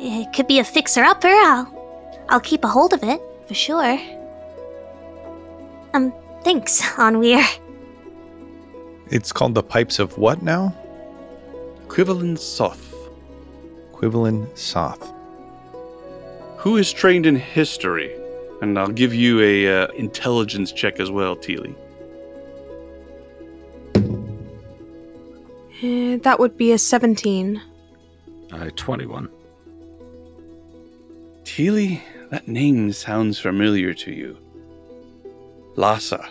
[SPEAKER 6] It could be a fixer upper. I'll. I'll keep a hold of it, for sure. Um, thanks, Onweir.
[SPEAKER 7] It's called the Pipes of what now?
[SPEAKER 2] Quivalin Soth.
[SPEAKER 7] Quivalin Soth.
[SPEAKER 2] Who is trained in history? And I'll give you a uh, intelligence check as well, Teely.
[SPEAKER 5] Uh, that would be a 17.
[SPEAKER 9] Uh, 21.
[SPEAKER 2] Teely, that name sounds familiar to you. Lhasa,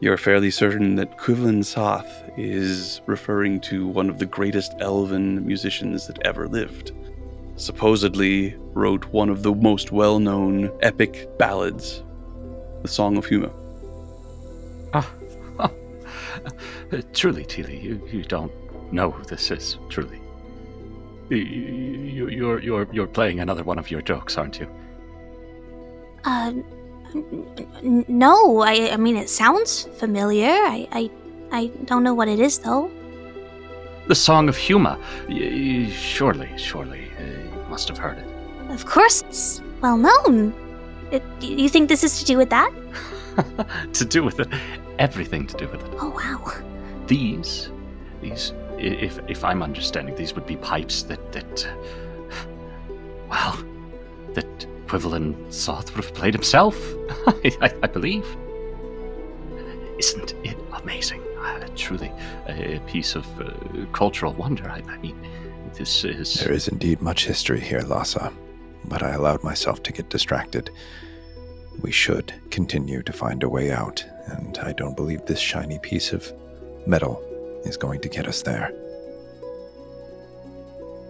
[SPEAKER 2] you're fairly certain that Quivlin Soth is referring to one of the greatest elven musicians that ever lived. Supposedly wrote one of the most well-known epic ballads, the Song of Huma.
[SPEAKER 9] Ah, uh, truly, Teely, you, you don't know who this is, truly. You, you, you're, you're, you're playing another one of your jokes, aren't you?
[SPEAKER 6] Uh, n- n- no, I, I mean, it sounds familiar. I, I, I don't know what it is, though.
[SPEAKER 9] The Song of Huma. Y- y- surely, surely, you must have heard it.
[SPEAKER 6] Of course, it's well known. It, you think this is to do with that?
[SPEAKER 9] to do with it, everything to do with it.
[SPEAKER 6] Oh, wow.
[SPEAKER 9] These, these, if, if I'm understanding, these would be pipes that that, well, that Quivalin Soth would have played himself. I, I believe. Isn't it amazing? Uh, truly, a piece of uh, cultural wonder. I, I mean, this is.
[SPEAKER 7] There is indeed much history here, Lhasa, but I allowed myself to get distracted. We should continue to find a way out, and I don't believe this shiny piece of metal is going to get us there.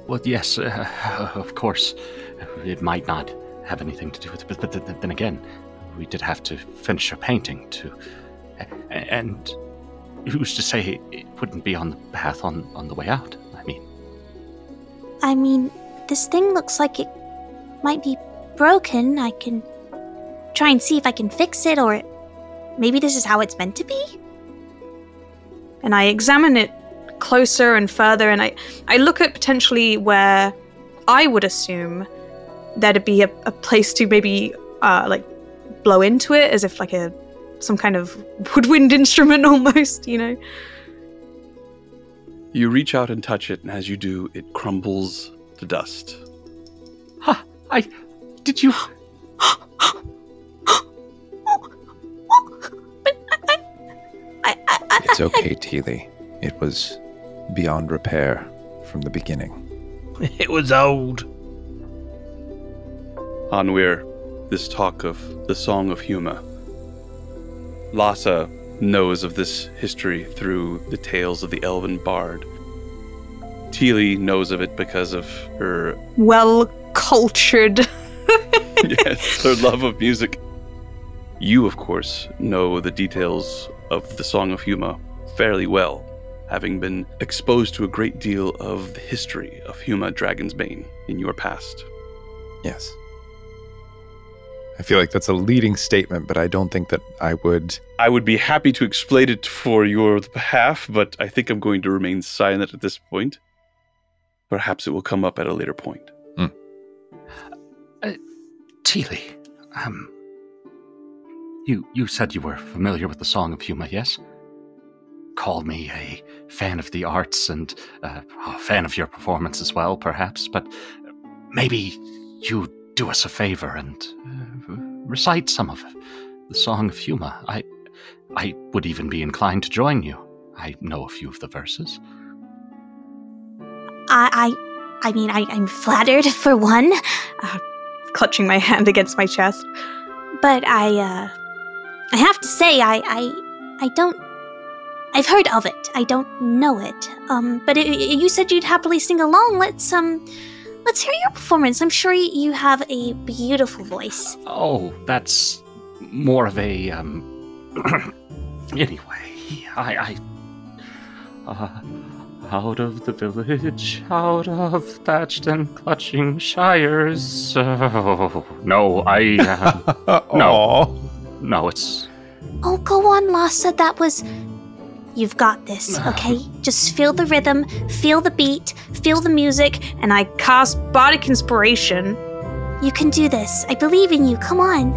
[SPEAKER 9] Well, yes, uh, of course, it might not have anything to do with it, but, but then again, we did have to finish a painting to, and who's to say it wouldn't be on the path on on the way out? I mean,
[SPEAKER 6] this thing looks like it might be broken. I can try and see if I can fix it, or maybe this is how it's meant to be?
[SPEAKER 5] And I examine it closer and further, and I, I look at potentially where I would assume there'd be a, a place to maybe uh, like blow into it as if like a some kind of woodwind instrument almost, you know.
[SPEAKER 2] You reach out and touch it, and as you do, it crumbles to dust.
[SPEAKER 9] Huh, I. Did you.
[SPEAKER 7] It's okay, Teely. It was beyond repair from the beginning.
[SPEAKER 11] It was old.
[SPEAKER 2] Anwir, this talk of the Song of Huma. Lhasa knows of this history through the tales of the elven bard. Teely knows of it because of her
[SPEAKER 5] Well cultured.
[SPEAKER 2] yes, her love of music. You, of course, know the details of the Song of Huma fairly well, having been exposed to a great deal of the history of Huma Dragonsbane in your past.
[SPEAKER 7] Yes. I feel like that's a leading statement, but I don't think that I would.
[SPEAKER 2] I would be happy to explain it for your behalf, but I think I'm going to remain silent at this point. Perhaps it will come up at a later point.
[SPEAKER 9] Teely, um. You, you said you were familiar with the Song of Huma, yes? Call me a fan of the arts and uh, a fan of your performance as well, perhaps, but maybe you do us a favor and uh, recite some of the Song of Huma. I, I would even be inclined to join you. I know a few of the verses.
[SPEAKER 6] I, I, I mean, I, I'm flattered for one,
[SPEAKER 5] uh, clutching my hand against my chest.
[SPEAKER 6] but I, uh, I have to say, I, I, I don't. I've heard of it. I don't know it. Um, but it, it- you said you'd happily sing along. Let's um, let's hear your performance. I'm sure you have a beautiful voice.
[SPEAKER 9] Oh, that's more of a um. anyway, I, I. Uh, out of the village, out of thatched and clutching shires. Oh, no, I. Uh, no, no, it's
[SPEAKER 6] Oh, go on, Lassa. That was. You've got this, okay? Just feel the rhythm, feel the beat, feel the music,
[SPEAKER 5] And I cast Bardic Inspiration.
[SPEAKER 6] you can do this. I believe in you. Come on.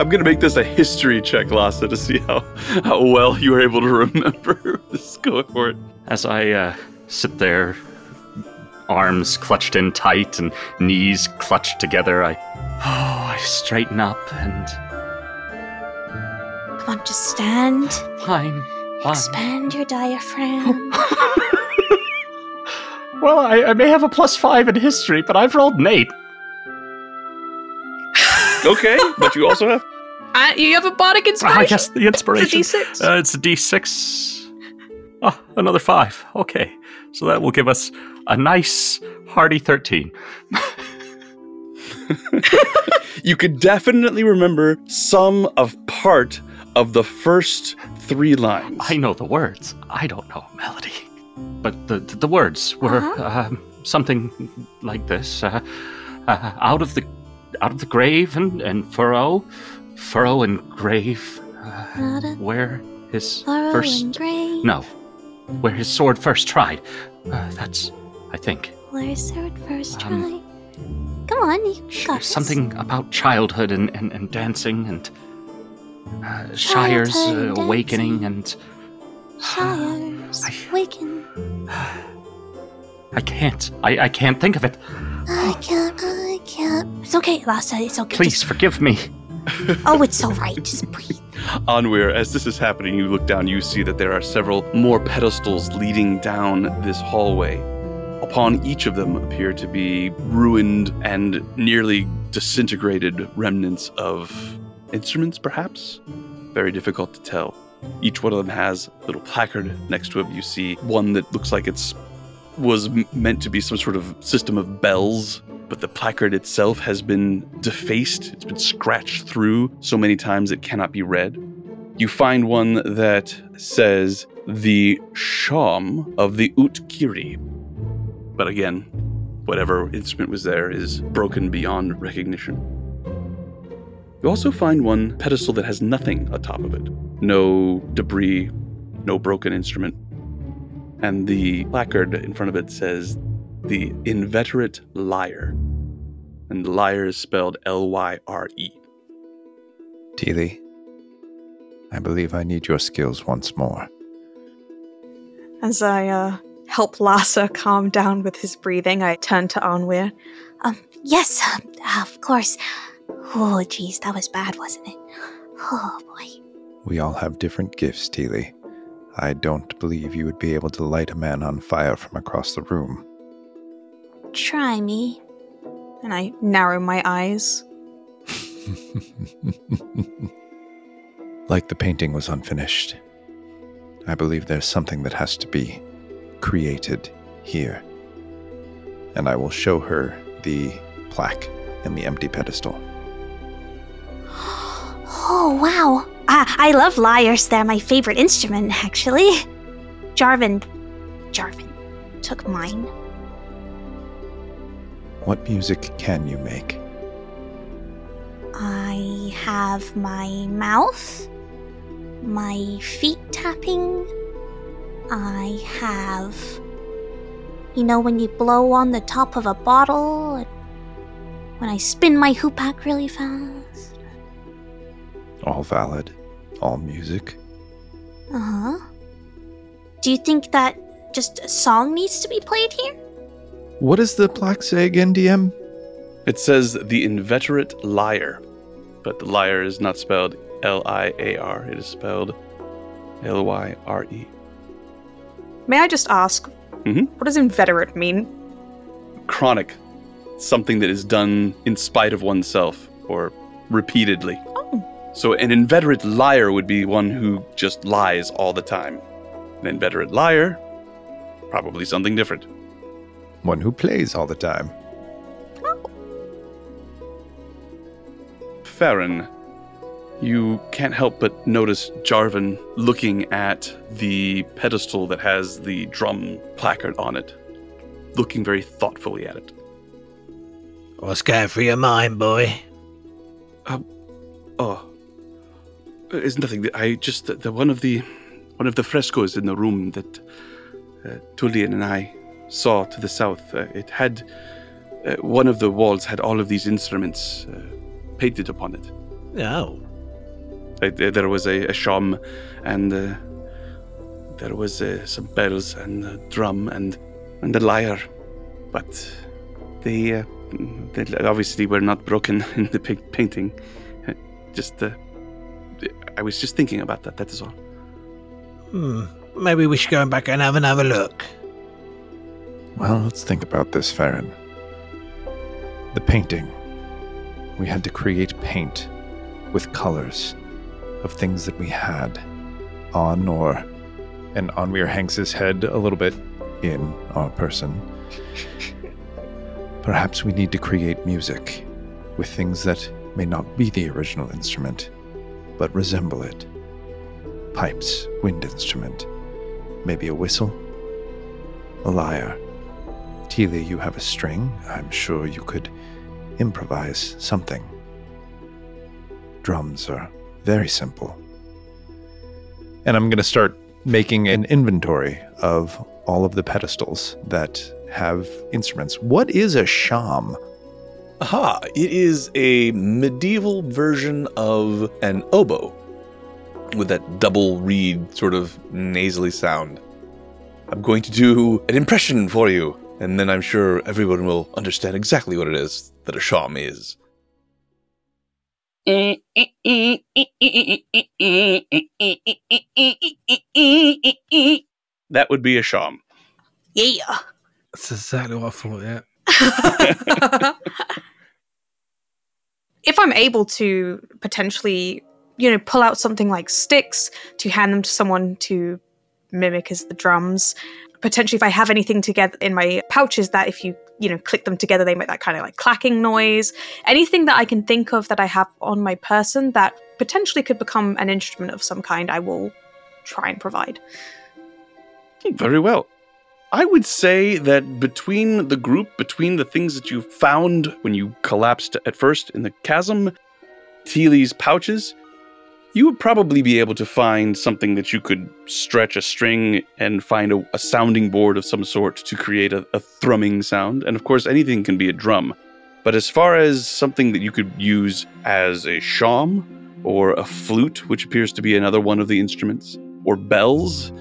[SPEAKER 2] I'm gonna make this a history check, Lhasa, to see how, how well you were able to remember this. Go
[SPEAKER 9] as I uh, sit there, arms clutched in tight and knees clutched together. I, oh, I straighten up and
[SPEAKER 6] Come on, just stand.
[SPEAKER 9] fine, fine.
[SPEAKER 6] Expand your diaphragm.
[SPEAKER 9] Well, I, I may have a plus five in history, but I've rolled an eight.
[SPEAKER 2] Okay, but you also have.
[SPEAKER 5] Uh, you have a Bardic Inspiration.
[SPEAKER 9] I guess the inspiration.
[SPEAKER 5] It's a D6.
[SPEAKER 9] Uh, it's a d6. Oh, another five. Okay, so that will give us a nice hearty thirteen.
[SPEAKER 2] You could definitely remember some of part of the first three lines.
[SPEAKER 9] I know the words. I don't know melody, but the the, the words were
[SPEAKER 6] Uh-huh.
[SPEAKER 9] um, something like this: uh, uh, out of the out of the grave and, and furrow, furrow and grave, uh, where his first
[SPEAKER 6] and grave.
[SPEAKER 9] no, where his sword first tried. Uh, that's, I think,
[SPEAKER 6] Where his sword first
[SPEAKER 9] Um,
[SPEAKER 6] try? Come on, you got this.
[SPEAKER 9] something about childhood and, and, and dancing and uh, Shire's uh, awakening and
[SPEAKER 6] Shires, waken.
[SPEAKER 9] I can't. I, I can't think of it.
[SPEAKER 6] I can't, I can't. It's okay, Lassa, it's okay.
[SPEAKER 9] Please forgive me.
[SPEAKER 6] Oh, it's alright. Just breathe.
[SPEAKER 2] Onweir, as this is happening, you look down, you see that there are several more pedestals leading down this hallway. Upon each of them appear to be ruined and nearly disintegrated remnants of instruments, perhaps? Very difficult to tell. Each one of them has a little placard next to it. You see one that looks like it's was meant to be some sort of system of bells, but the placard itself has been defaced. It's been scratched through so many times it cannot be read. You find one that says the Shawm of the Utkiri. But again, whatever instrument was there is broken beyond recognition. You also find one pedestal that has nothing atop of it no debris, no broken instrument. and the placard in front of it says the inveterate liar. And the liar is spelled L Y R E.
[SPEAKER 7] Teely, I believe I need your skills once more.
[SPEAKER 5] As I uh, help Lassa calm down with his breathing, I turn to Anwir.
[SPEAKER 6] Um, yes, um, of course. Oh, geez, that was bad, wasn't it? Oh, boy.
[SPEAKER 7] We all have different gifts, Teely. I don't believe you would be able to light a man on fire from across the room.
[SPEAKER 6] Try me.
[SPEAKER 5] And I narrow my eyes.
[SPEAKER 7] like the painting was unfinished. I believe there's something that has to be created here. And I will show her the plaque and the empty pedestal.
[SPEAKER 6] Oh, wow. I, I love lyres. They're my favorite instrument, actually. Jarvan. Jarvan took mine.
[SPEAKER 7] What music can you make?
[SPEAKER 6] I have my mouth, my feet tapping. I have. You know, when you blow on the top of a bottle, when I spin my hoopak really fast.
[SPEAKER 7] All valid. All music.
[SPEAKER 6] Uh huh. Do you think that just a song needs to be played here?
[SPEAKER 7] What does the plaque say again, DM?
[SPEAKER 2] It says the inveterate liar, but the liar is not spelled L I A R. It is spelled L Y R E.
[SPEAKER 5] May I just ask,
[SPEAKER 2] Mhm.
[SPEAKER 5] what does inveterate mean?
[SPEAKER 2] Chronic, something that is done in spite of oneself or repeatedly. So an inveterate liar would be one who just lies all the time. An inveterate liar, probably something different.
[SPEAKER 7] One who plays all the time. Oh.
[SPEAKER 2] Farron, you can't help but notice Jarvan looking at the pedestal that has the drum placard on it, looking very thoughtfully at it.
[SPEAKER 11] What's going through your mind, boy?
[SPEAKER 2] Uh, oh, it's nothing. I just the, the one of the one of the frescoes in the room that uh, Tullian and I saw to the south. Uh, it had uh, one of the walls had all of these instruments uh, painted upon it.
[SPEAKER 11] Oh.
[SPEAKER 2] Uh, there there was a, a shawm, and uh, there was uh, some bells and a drum and and a lyre, but they, uh, they obviously were not broken in the pa- painting. Just, uh, I was just thinking about that. That is all.
[SPEAKER 11] Hmm. Maybe we should go back and have another look.
[SPEAKER 7] Well, let's think about this, Farron. The painting. We had to create paint with colors of things that we had on or. And Onweir hangs his head a little bit in our person. Perhaps we need to create music with things that may not be the original instrument, but resemble it. Pipes, wind instrument, maybe a whistle, a lyre. Teely, you have a string. I'm sure you could improvise something. Drums are very simple. And I'm going to start making an inventory of all of the pedestals that have instruments. What is a shawm?
[SPEAKER 2] Aha! It is a medieval version of an oboe with that double reed sort of nasally sound. I'm going to do an impression for you, and then I'm sure everyone will understand exactly what it is that a shawm is. That would be a sham.
[SPEAKER 5] Yeah.
[SPEAKER 3] That's exactly what I thought, yeah.
[SPEAKER 5] if I'm able to potentially, you know, pull out something like sticks to hand them to someone to mimic as the drums, potentially if I have anything together in my pouches that if you, you know, click them together, they make that kind of like clacking noise. Anything that I can think of that I have on my person that potentially could become an instrument of some kind, I will try and provide.
[SPEAKER 2] Hmm, very well. I would say that between the group, between the things that you found when you collapsed at first in the chasm, Teely's pouches, you would probably be able to find something that you could stretch a string and find a, a sounding board of some sort to create a, a thrumming sound. And of course, anything can be a drum. But as far as something that you could use as a shawm or a flute, which appears to be another one of the instruments, or bells,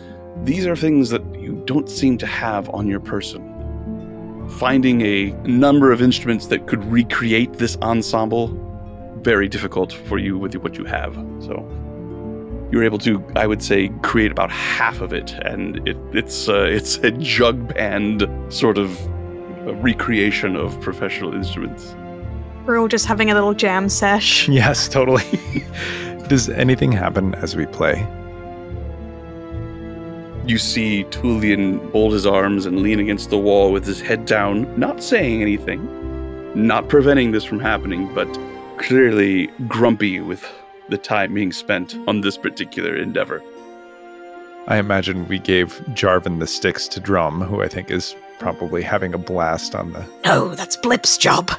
[SPEAKER 2] these are things that you don't seem to have on your person. Finding a number of instruments that could recreate this ensemble, very difficult for you with what you have. So you're able to, I would say, create about half of it, and it, it's uh, it's a jug band sort of a recreation of professional instruments.
[SPEAKER 5] We're all just having a little jam sesh.
[SPEAKER 7] Yes, totally. Does anything happen as we play?
[SPEAKER 2] You see Tulian fold his arms and lean against the wall with his head down, not saying anything, not preventing this from happening, but clearly grumpy with the time being spent on this particular endeavor.
[SPEAKER 7] I imagine we gave Jarvan the sticks to drum, who I think is probably having a blast on the.
[SPEAKER 6] No, that's Blip's job.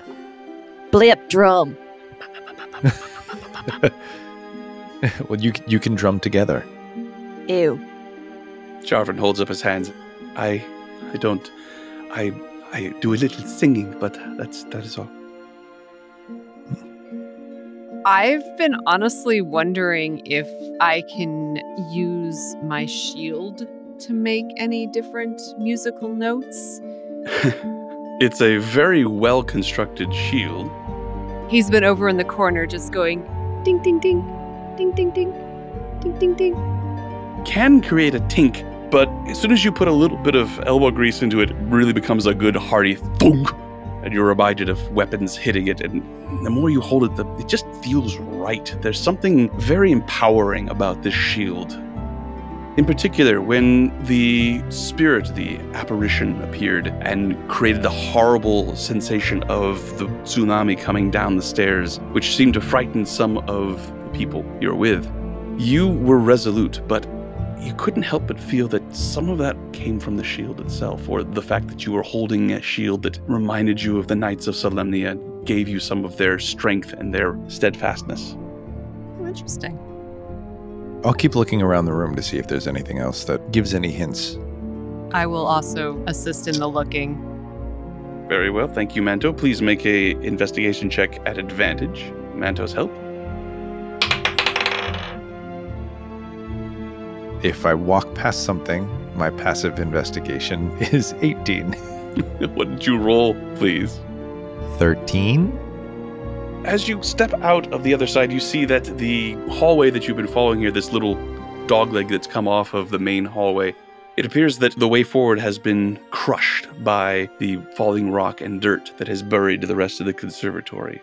[SPEAKER 10] Blip drum.
[SPEAKER 7] well, you you can drum together.
[SPEAKER 10] Ew.
[SPEAKER 2] Jarvan holds up his hands. I, I don't, I, I do a little singing, but that's that is all.
[SPEAKER 12] I've been honestly wondering if I can use my shield to make any different musical notes.
[SPEAKER 2] it's a very well constructed shield.
[SPEAKER 12] He's been over in the corner just going ding ding ding, ding ding ding, ding ding ding.
[SPEAKER 2] Can create a tink but as soon as you put a little bit of elbow grease into it, it really becomes a good hearty thunk. And you're reminded of weapons hitting it, and the more you hold it, the, it just feels right. There's something very empowering about this shield. In particular, when the spirit, the apparition, appeared and created the horrible sensation of the tsunami coming down the stairs, which seemed to frighten some of the people you're with, you were resolute, but you couldn't help but feel that some of that came from the shield itself, or the fact that you were holding a shield that reminded you of the Knights of Solamnia, gave you some of their strength and their steadfastness.
[SPEAKER 12] Oh, interesting.
[SPEAKER 7] I'll keep looking around the room to see if there's anything else that gives any hints.
[SPEAKER 12] I will also assist in the looking.
[SPEAKER 2] Very well, thank you, Manto. Please make a investigation check at advantage. Manto's help.
[SPEAKER 7] If I walk past something, my passive investigation is 18.
[SPEAKER 2] what did you roll, please?
[SPEAKER 7] 13?
[SPEAKER 2] As you step out of the other side, you see that the hallway that you've been following here, this little dogleg that's come off of the main hallway, it appears that the way forward has been crushed by the falling rock and dirt that has buried the rest of the conservatory.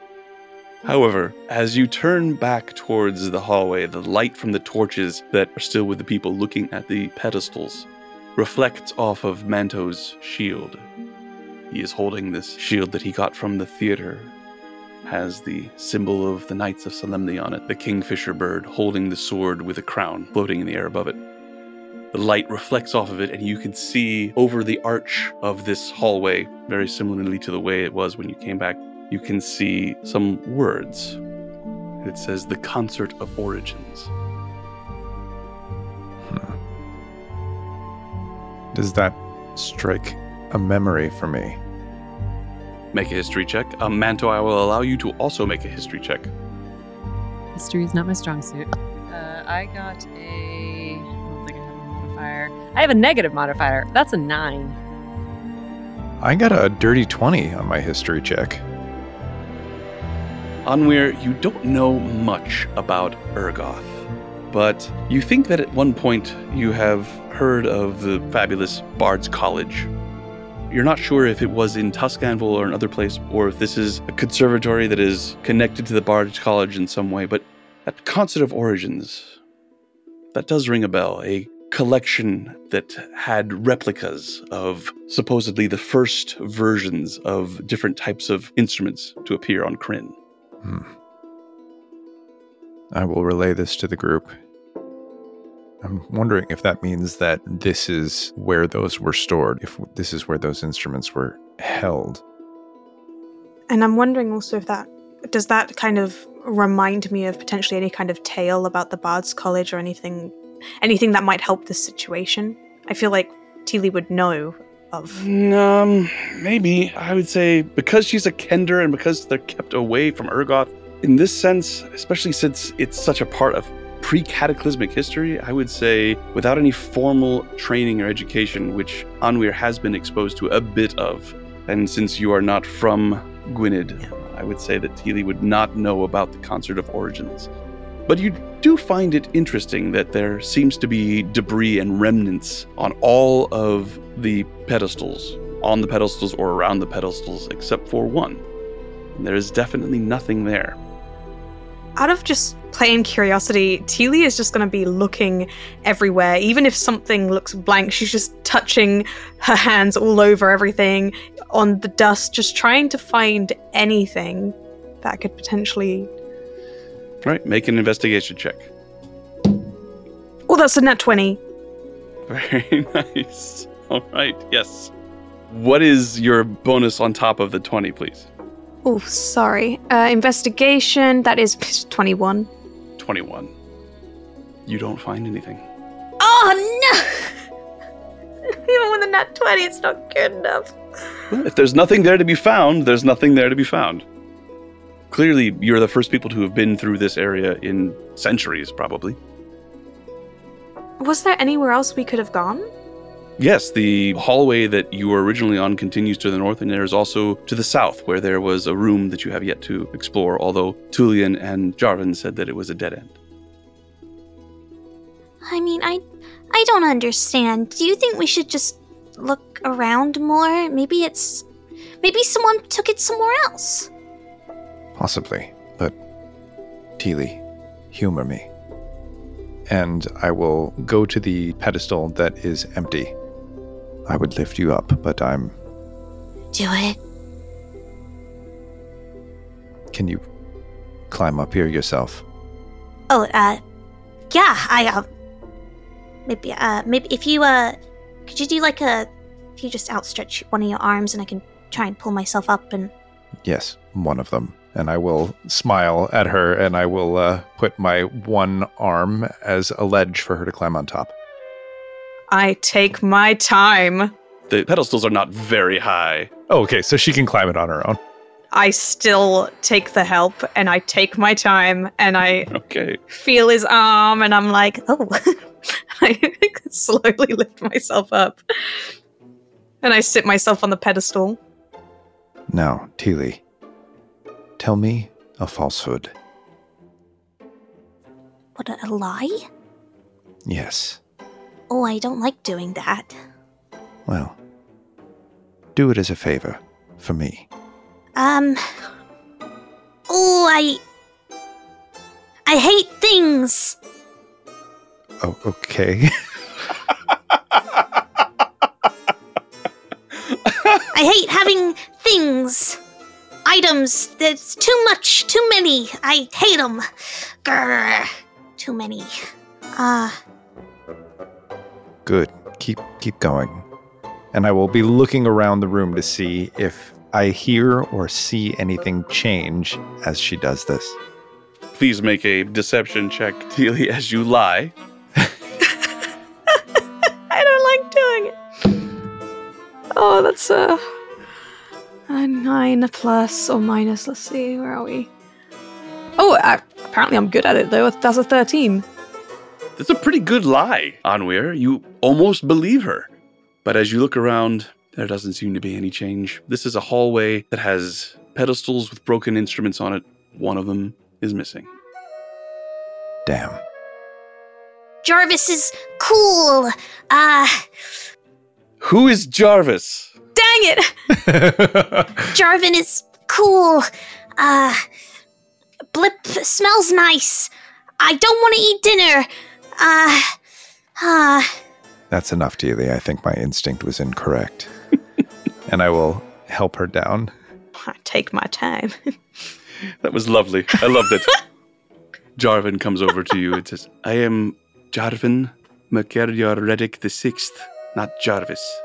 [SPEAKER 2] However, as you turn back towards the hallway, the light from the torches that are still with the people looking at the pedestals reflects off of Manto's shield. He is holding this shield that he got from the theater. Has the symbol of the Knights of Solamnia on it, the kingfisher bird holding the sword with a crown floating in the air above it. The light reflects off of it, and you can see over the arch of this hallway, very similarly to the way it was when you came back, you can see some words. It says the Concert of Origins.
[SPEAKER 7] Does that strike a memory for me?
[SPEAKER 2] Make a history check. Um, Manto, I will allow you to also make a history check.
[SPEAKER 12] History is not my strong suit. Uh, I got a. I don't think I have a modifier. I have a negative modifier. That's a nine.
[SPEAKER 7] I got a dirty 20 on my history check.
[SPEAKER 2] Anwir, you don't know much about Ergoth, but you think that at one point you have heard of the fabulous Bard's College. You're not sure if it was in Tuskanvil or another place, or if this is a conservatory that is connected to the Bard's College in some way, but that Concert of Origins, that does ring a bell. A collection that had replicas of supposedly the first versions of different types of instruments to appear on Krynn.
[SPEAKER 7] Hmm. I will relay this to the group. I'm wondering if that means that this is where those were stored, if this is where those instruments were held.
[SPEAKER 5] And I'm wondering also if that does that kind of remind me of potentially any kind of tale about the Bard's College or anything anything that might help this situation? I feel like Teely would know of.
[SPEAKER 2] Um, maybe I would say because she's a Kender and because they're kept away from Ergoth. In this sense, especially since it's such a part of pre-cataclysmic history, I would say without any formal training or education, which Anwir has been exposed to a bit of, and since you are not from Gwynned, I would say that Teely would not know about the Concert of Origins. But you do find it interesting that there seems to be debris and remnants on all of the pedestals, on the pedestals or around the pedestals, except for one. There is definitely nothing there.
[SPEAKER 5] Out of just plain curiosity, Teely is just going to be looking everywhere. Even if something looks blank, she's just touching her hands all over everything on the dust, just trying to find anything that could potentially.
[SPEAKER 2] Right, make an investigation check.
[SPEAKER 5] Oh, that's a net 20.
[SPEAKER 2] Very nice. All right, yes. What is your bonus on top of the 20, please?
[SPEAKER 5] Oh, sorry. Uh, investigation, that is 21.
[SPEAKER 2] 21. You don't find anything.
[SPEAKER 6] Oh no!
[SPEAKER 5] Even with a net 20, it's not good enough.
[SPEAKER 2] If there's nothing there to be found, there's nothing there to be found. Clearly, you're the first people to have been through this area in centuries, probably.
[SPEAKER 5] Was there anywhere else we could have gone?
[SPEAKER 2] Yes, the hallway that you were originally on continues to the north, and there is also to the south, where there was a room that you have yet to explore, although Tulian and Jarvan said that it was a dead end.
[SPEAKER 6] I mean, I I don't understand. Do you think we should just look around more? Maybe it's maybe someone took it somewhere else.
[SPEAKER 7] Possibly, but Teely, humor me. And I will go to the pedestal that is empty. I would lift you up, but I'm.
[SPEAKER 6] Do it.
[SPEAKER 7] Can you climb up here yourself?
[SPEAKER 6] Oh, uh, yeah. I uh, maybe uh, maybe if you uh, could you do like a, if you just outstretch one of your arms and I can try and pull myself up and.
[SPEAKER 7] Yes, one of them. And I will smile at her and I will uh, put my one arm as a ledge for her to climb on top.
[SPEAKER 5] I take my time.
[SPEAKER 2] The pedestals are not very high.
[SPEAKER 7] Oh, okay, so she can climb it on her own.
[SPEAKER 5] I still take the help and I take my time and I
[SPEAKER 2] Okay.
[SPEAKER 5] feel his arm and I'm like, oh. I slowly lift myself up. And I sit myself on the pedestal.
[SPEAKER 7] Now, Teely, tell me a falsehood.
[SPEAKER 6] What a, a lie?
[SPEAKER 7] Yes.
[SPEAKER 6] Oh, I don't like doing that.
[SPEAKER 7] Well, do it as a favor for me.
[SPEAKER 6] Um. Oh, I. I hate things.
[SPEAKER 7] Oh, okay.
[SPEAKER 6] I hate having things. Items. There's too much, too many. I hate them. Grr. Too many. Uh,
[SPEAKER 7] Good. Keep keep going. And I will be looking around the room to see if I hear or see anything change as she does this.
[SPEAKER 2] Please make a deception check, Teely, as you lie.
[SPEAKER 5] I don't like doing it. Oh, that's a, a nine plus or minus. Let's see, where are we? Oh, I, apparently I'm good at it though. That's a 13.
[SPEAKER 2] That's a pretty good lie, Onweir. You almost believe her. But as you look around, there doesn't seem to be any change. This is a hallway that has pedestals with broken instruments on it. One of them is missing.
[SPEAKER 7] Damn.
[SPEAKER 6] Jarvis is cool. Uh,
[SPEAKER 2] Who is Jarvis?
[SPEAKER 5] Dang it!
[SPEAKER 6] Jarvan is cool. Uh, Blip smells nice. I don't want to eat dinner. Uh, uh,
[SPEAKER 7] That's enough, Teely. I think my instinct was incorrect. and I will help her down.
[SPEAKER 5] I take my time.
[SPEAKER 2] That was lovely. I loved it. Jarvan comes over to you and says, I am Jarvan Mercurior Reddick the Sixth, not Jarvis.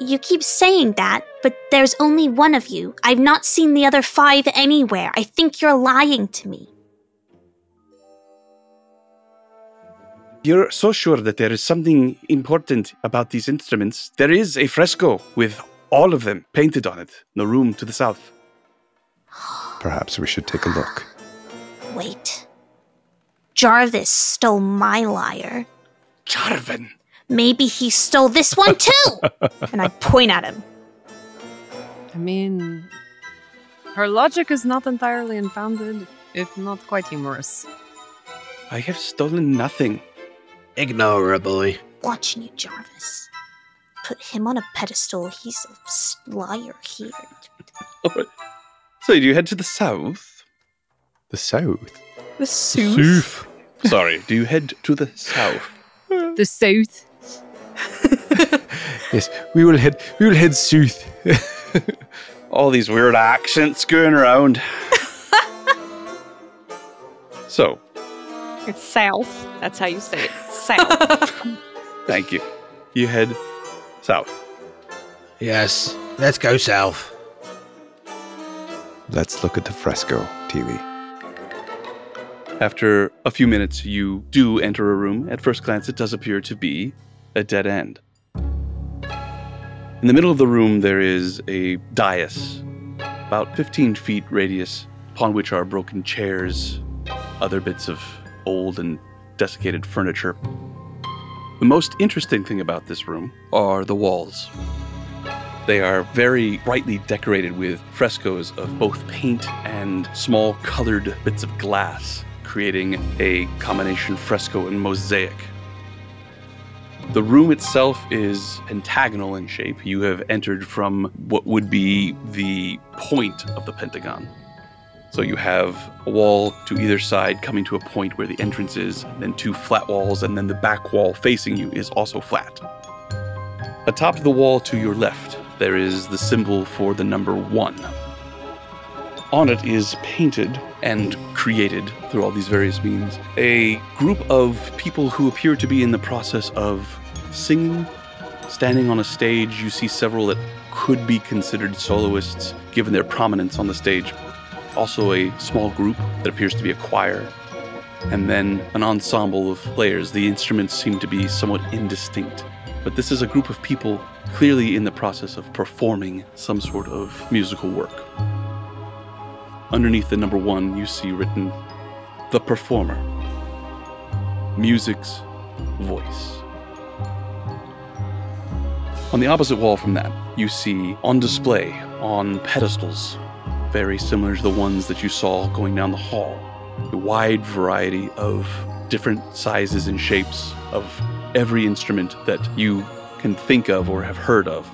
[SPEAKER 6] You keep saying that, but there's only one of you. I've not seen the other five anywhere. I think you're lying to me.
[SPEAKER 2] You're so sure that there is something important about these instruments. There is a fresco with all of them painted on it in the room to the south.
[SPEAKER 7] Perhaps we should take a look.
[SPEAKER 6] Wait. Jarvis stole my lyre.
[SPEAKER 2] Jarvan!
[SPEAKER 6] Maybe he stole this one too!
[SPEAKER 5] and I point at him.
[SPEAKER 1] I mean, her logic is not entirely unfounded, if not quite humorous.
[SPEAKER 2] I have stolen nothing.
[SPEAKER 11] Ignore her, boy.
[SPEAKER 6] Watching you, Jarvis. Put him on a pedestal. He's a liar here.
[SPEAKER 2] So do you head to the south?
[SPEAKER 7] The south?
[SPEAKER 5] The Sooth.
[SPEAKER 2] Sorry, do you head to the south?
[SPEAKER 1] The South.
[SPEAKER 7] Yes, we will head. We will head south.
[SPEAKER 2] All these weird accents going around. so,
[SPEAKER 10] It's south. That's how you say it. South.
[SPEAKER 2] thank you. You head south.
[SPEAKER 11] Yes, let's go south.
[SPEAKER 7] Let's look at the fresco, Teely.
[SPEAKER 2] After a few minutes, you do enter a room. At first glance, it does appear to be a dead end. In the middle of the room, there is a dais, about 15 feet radius, upon which are broken chairs, other bits of old and desiccated furniture. The most interesting thing about this room are the walls. They are very brightly decorated with frescoes of both paint and small colored bits of glass, creating a combination fresco and mosaic. The room itself is pentagonal in shape. You have entered from what would be the point of the pentagon. So you have a wall to either side coming to a point where the entrance is, then two flat walls, and then the back wall facing you is also flat. Atop the wall to your left, there is the symbol for the number one. On it is painted and created through all these various means a group of people who appear to be in the process of singing, standing on a stage. You see several that could be considered soloists given their prominence on the stage. Also, a small group that appears to be a choir, and then an ensemble of players. The instruments seem to be somewhat indistinct, but this is a group of people clearly in the process of performing some sort of musical work. Underneath the number one, you see written The Performer, Music's Voice. On the opposite wall from that, you see on display on pedestals, very similar to the ones that you saw going down the hall, a wide variety of different sizes and shapes of every instrument that you can think of or have heard of.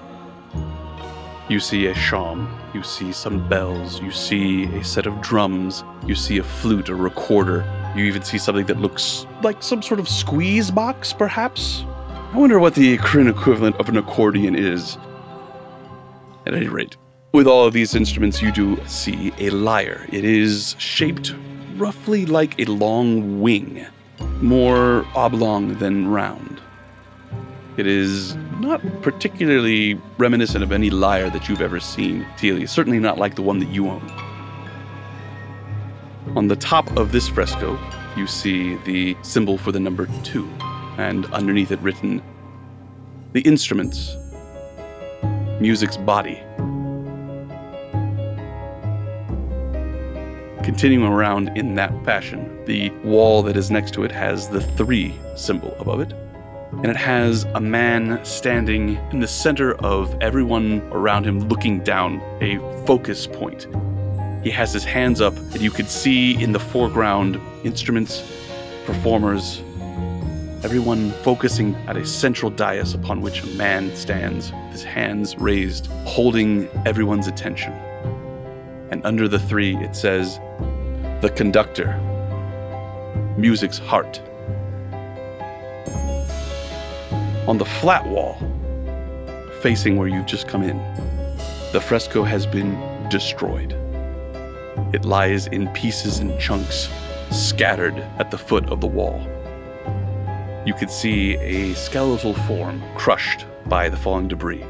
[SPEAKER 2] You see a shawm, you see some bells, you see a set of drums, you see a flute, a recorder, you even see something that looks like some sort of squeeze box, perhaps? I wonder what the current equivalent of an accordion is. At any rate, with all of these instruments, you do see a lyre. It is shaped roughly like a long wing, more oblong than round. It is not particularly reminiscent of any lyre that you've ever seen, Telia. Certainly not like the one that you own. On the top of this fresco, you see the symbol for the number two, and underneath it written, The instruments, music's body. Continuing around in that fashion, the wall that is next to it has the three symbol above it, and it has a man standing in the center of everyone around him looking down, a focus point. He has his hands up, and you could see in the foreground instruments, performers, everyone focusing at a central dais upon which a man stands, his hands raised, holding everyone's attention. And under the three, it says, The conductor, music's heart. On the flat wall, facing where you've just come in, the fresco has been destroyed. It lies in pieces and chunks, scattered at the foot of the wall. You could see a skeletal form crushed by the falling debris.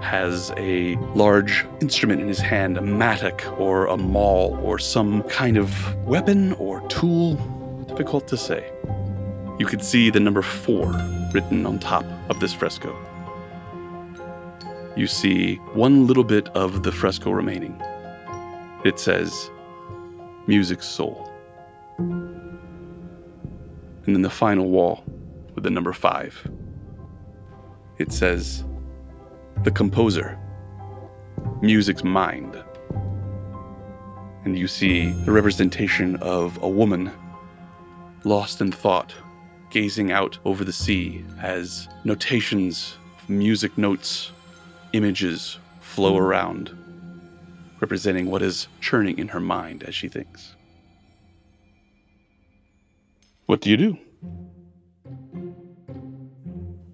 [SPEAKER 2] Has a large instrument in his hand, a mattock or a maul or some kind of weapon or tool. Difficult to say. You can see the number four written on top of this fresco. You see one little bit of the fresco remaining. It says, Music Soul. And then the final wall with the number five. It says, The Composer, Music's Mind. And you see the representation of a woman lost in thought, gazing out over the sea as notations, music notes, images flow around, representing what is churning in her mind as she thinks. What do you do?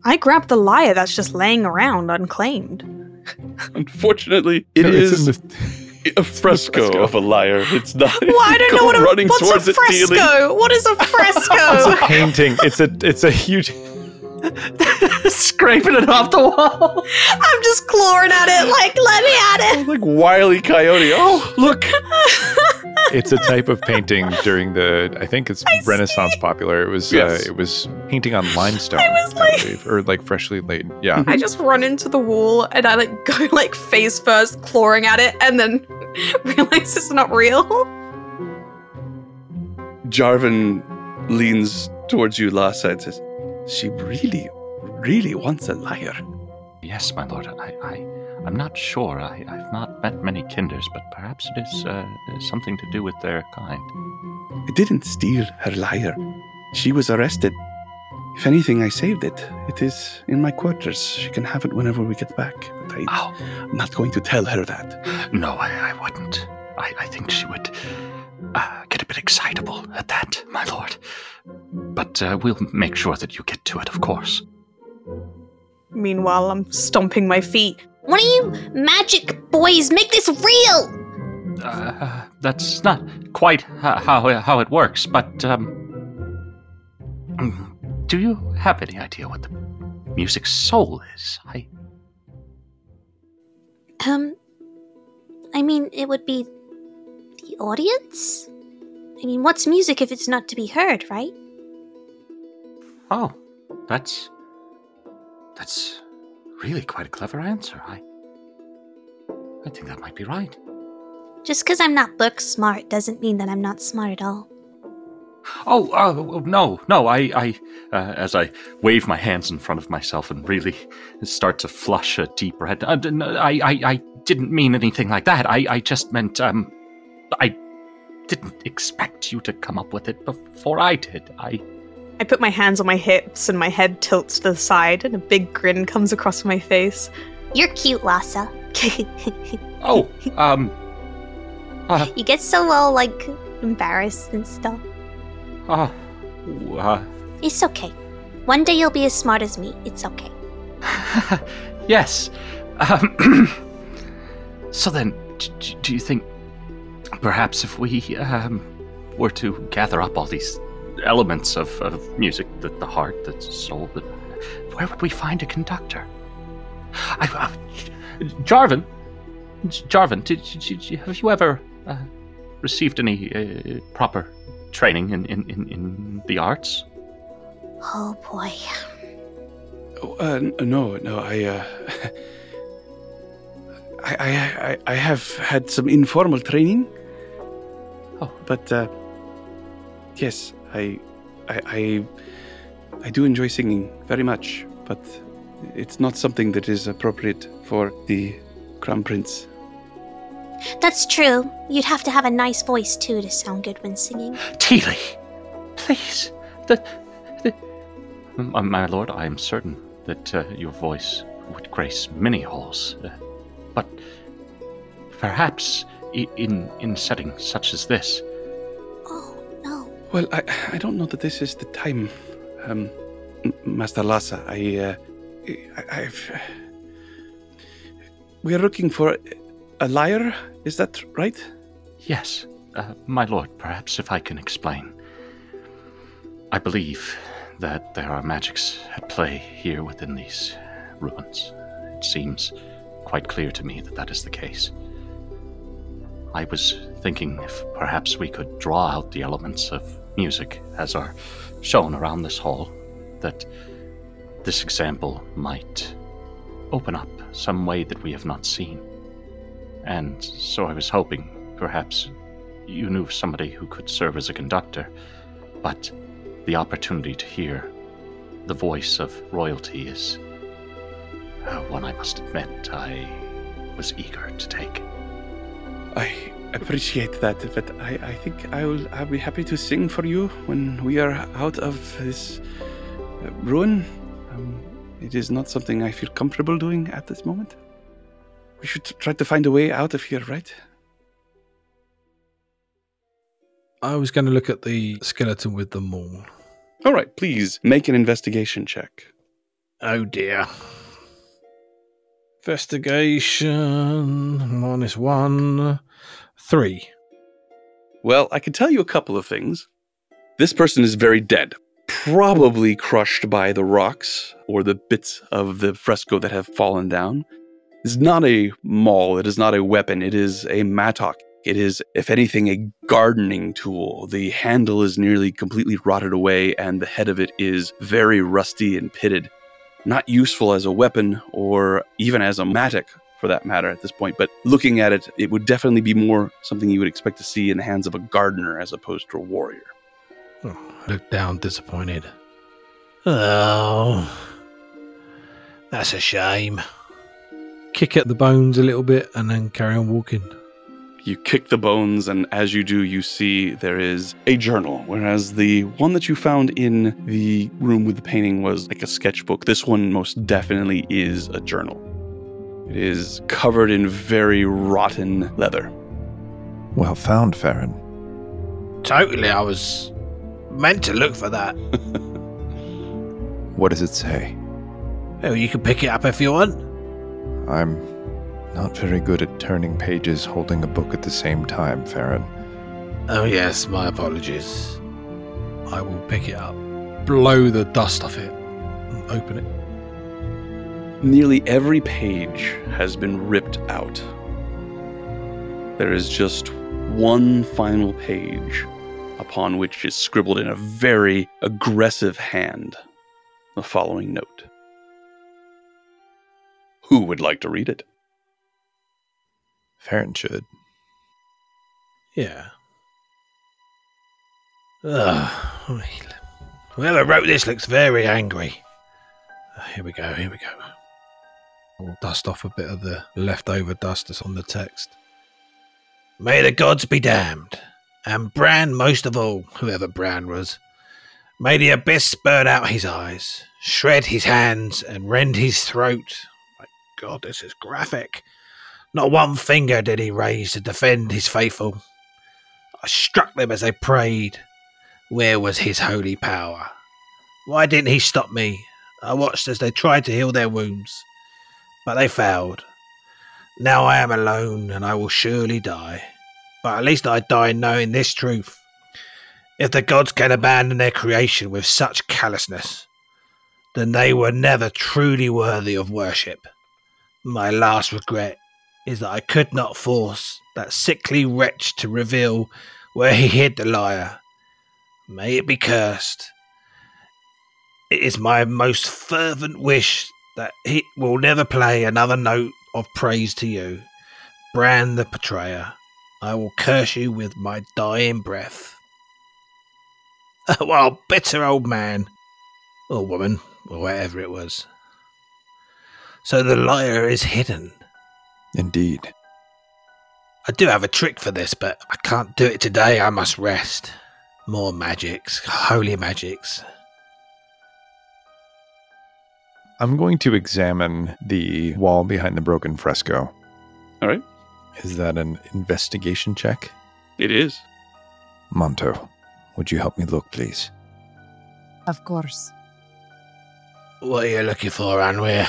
[SPEAKER 5] I grab the lyre that's just laying around unclaimed.
[SPEAKER 2] Unfortunately, it
[SPEAKER 7] No, it's
[SPEAKER 2] is
[SPEAKER 7] in
[SPEAKER 2] a fresco of a lyre. It's not.
[SPEAKER 5] Well, I don't know what a,
[SPEAKER 2] running
[SPEAKER 5] what's
[SPEAKER 2] towards
[SPEAKER 5] a
[SPEAKER 2] it,
[SPEAKER 5] fresco. What is a fresco?
[SPEAKER 7] It's a
[SPEAKER 5] fresco?
[SPEAKER 7] painting. It's a it's a huge
[SPEAKER 4] Scraping it off the wall.
[SPEAKER 5] I'm just clawing at it, like let me at it.
[SPEAKER 2] like Wiley Coyote. Oh, look!
[SPEAKER 7] it's a type of painting during the I think it's Renaissance popular. It was
[SPEAKER 2] Yes.
[SPEAKER 7] uh, it was painting on limestone,
[SPEAKER 5] I was like-
[SPEAKER 7] believe, or like freshly laid. Yeah.
[SPEAKER 5] I just run into the wall and I like go like face first, clawing at it, and then realize it's not real.
[SPEAKER 2] Jarvan leans towards you, Lassa, and says, "She really, really wants a lyre."
[SPEAKER 9] Yes, my lord. I, I, I'm not sure. I, I've not met many kenders, but perhaps it is uh, something to do with their kind.
[SPEAKER 2] I didn't steal her lyre. She was arrested. If anything, I saved it. It is in my quarters. She can have it whenever we get back. But I,
[SPEAKER 9] Oh,
[SPEAKER 2] I'm not going to tell her that.
[SPEAKER 9] no, I, I wouldn't. I, I think she would uh, get a bit excitable at that, my lord. But uh, we'll make sure that you get to it, of course.
[SPEAKER 5] Meanwhile, I'm stomping my feet.
[SPEAKER 6] One of you magic boys make this real!
[SPEAKER 9] Uh, that's not quite how how it works, but um, do you have any idea what the music soul is? I
[SPEAKER 6] Um, I mean, it would be the audience? I mean, what's music if it's not to be heard, right?
[SPEAKER 9] oh, that's that's really quite a clever answer. I I think that might be right.
[SPEAKER 6] Just because I'm not book smart doesn't mean that I'm not smart at all.
[SPEAKER 9] Oh, oh no, no! I, I, uh, as I wave my hands in front of myself and really start to flush a deep red. Uh, I, I, I didn't mean anything like that. I, I just meant, um, didn't expect you to come up with it before I did. I,
[SPEAKER 5] I put my hands on my hips and my head tilts to the side, and a big grin comes across my face.
[SPEAKER 6] You're cute, Lassa.
[SPEAKER 9] oh, um, uh,
[SPEAKER 6] you get so all like embarrassed and stuff.
[SPEAKER 9] uh, uh,
[SPEAKER 6] It's okay. One day you'll be as smart as me. It's okay.
[SPEAKER 9] yes. Um, so then, d- d- do you think perhaps if we um, were to gather up all these elements of, of music, the, the heart, the soul, the, where would we find a conductor? I, uh, Jarvan, J- Jarvan, did, did, did, have you ever uh, received any uh, proper training in, in, in, in the arts?
[SPEAKER 6] Oh boy.
[SPEAKER 2] Oh, uh, no, no, I, uh, I, I, I, I have had some informal training.
[SPEAKER 9] Oh.
[SPEAKER 2] but uh, yes, I, I, I, I do enjoy singing very much, but it's not something that is appropriate for the crown prince.
[SPEAKER 6] That's true. You'd have to have a nice voice too to sound good when singing.
[SPEAKER 9] Teely, please. The, the, my, my lord, I am certain that uh, your voice would grace many halls, uh, but perhaps in in settings such as this.
[SPEAKER 6] Oh no.
[SPEAKER 2] Well, I, I don't know that this is the time, um, Master Lassa. I, uh, I, I've. We are looking for a liar. Is that right?
[SPEAKER 9] Yes, uh, my lord. Perhaps if I can explain. I believe that there are magics at play here within these ruins. It seems quite clear to me that that is the case. I was thinking if perhaps we could draw out the elements of music as are shown around this hall, that this example might open up some way that we have not seen. And so I was hoping perhaps you knew somebody who could serve as a conductor, but the opportunity to hear the voice of royalty is one I must admit I was eager to take.
[SPEAKER 2] I appreciate that, but I, I think I will I'll be happy to sing for you when we are out of this uh, ruin. Um, it is not something I feel comfortable doing at this moment. We should try to find a way out of here, right?
[SPEAKER 3] I was going to look at the skeleton with the maul.
[SPEAKER 2] All right, please make an investigation check.
[SPEAKER 11] Oh dear.
[SPEAKER 3] Investigation minus one, three.
[SPEAKER 2] Well, I can tell you a couple of things. This person is very dead, probably crushed by the rocks or the bits of the fresco that have fallen down. It's not a maul, it is not a weapon, it is a mattock. It is, if anything, a gardening tool. The handle is nearly completely rotted away, and the head of it is very rusty and pitted. Not useful as a weapon or even as a mattock for that matter at this point, but looking at it, it would definitely be more something you would expect to see in the hands of a gardener as opposed to a warrior.
[SPEAKER 3] Oh, down, disappointed. Oh,
[SPEAKER 11] That's a shame.
[SPEAKER 3] kick at the bones a little bit and then carry on walking.
[SPEAKER 2] You kick the bones, and as you do, you see there is a journal. Whereas the one that you found in the room with the painting was like a sketchbook, this one most definitely is a journal. It is covered in very rotten leather.
[SPEAKER 7] Well found, Farron.
[SPEAKER 11] Totally, I was meant to look for that.
[SPEAKER 7] What does it say?
[SPEAKER 11] Oh, you can pick it up if you want.
[SPEAKER 7] I'm not very good at turning pages holding a book at the same time, Farron.
[SPEAKER 11] Oh, yes, my apologies.
[SPEAKER 3] I will pick it up, blow the dust off it, and open it.
[SPEAKER 2] Nearly every page has been ripped out. There is just one final page upon which is scribbled in a very aggressive hand the following note Who would like to read it?
[SPEAKER 7] Farron should.
[SPEAKER 3] Yeah.
[SPEAKER 11] Ugh. Whoever wrote this looks very angry. Uh, Here we go, here we go.
[SPEAKER 3] I'll dust off a bit of the leftover dust that's on the text.
[SPEAKER 11] May the gods be damned, and Bran most of all, whoever Bran was. May the abyss burn out his eyes, shred his hands, and rend his throat. My God, this is graphic. Not one finger did he raise to defend his faithful. I struck them as they prayed. Where was his holy power? Why didn't he stop me? I watched as they tried to heal their wounds, but they failed. Now I am alone and I will surely die. But at least I die knowing this truth. If the gods can abandon their creation with such callousness, then they were never truly worthy of worship. My last regret is that I could not force that sickly wretch to reveal where he hid the lyre. May it be cursed. It is my most fervent wish that he will never play another note of praise to you. Bran the betrayer, I will curse you with my dying breath. Oh, well, bitter old man, or woman, or whatever it was. So the lyre is hidden.
[SPEAKER 7] Indeed.
[SPEAKER 11] I do have a trick for this, but I can't do it today. I must rest. More magics, holy magics.
[SPEAKER 7] I'm going to examine the wall behind the broken fresco.
[SPEAKER 2] All right.
[SPEAKER 7] Is that an investigation check?
[SPEAKER 2] It is.
[SPEAKER 7] Monto, would you help me look, please?
[SPEAKER 13] Of course.
[SPEAKER 11] What are you looking for, Onweir?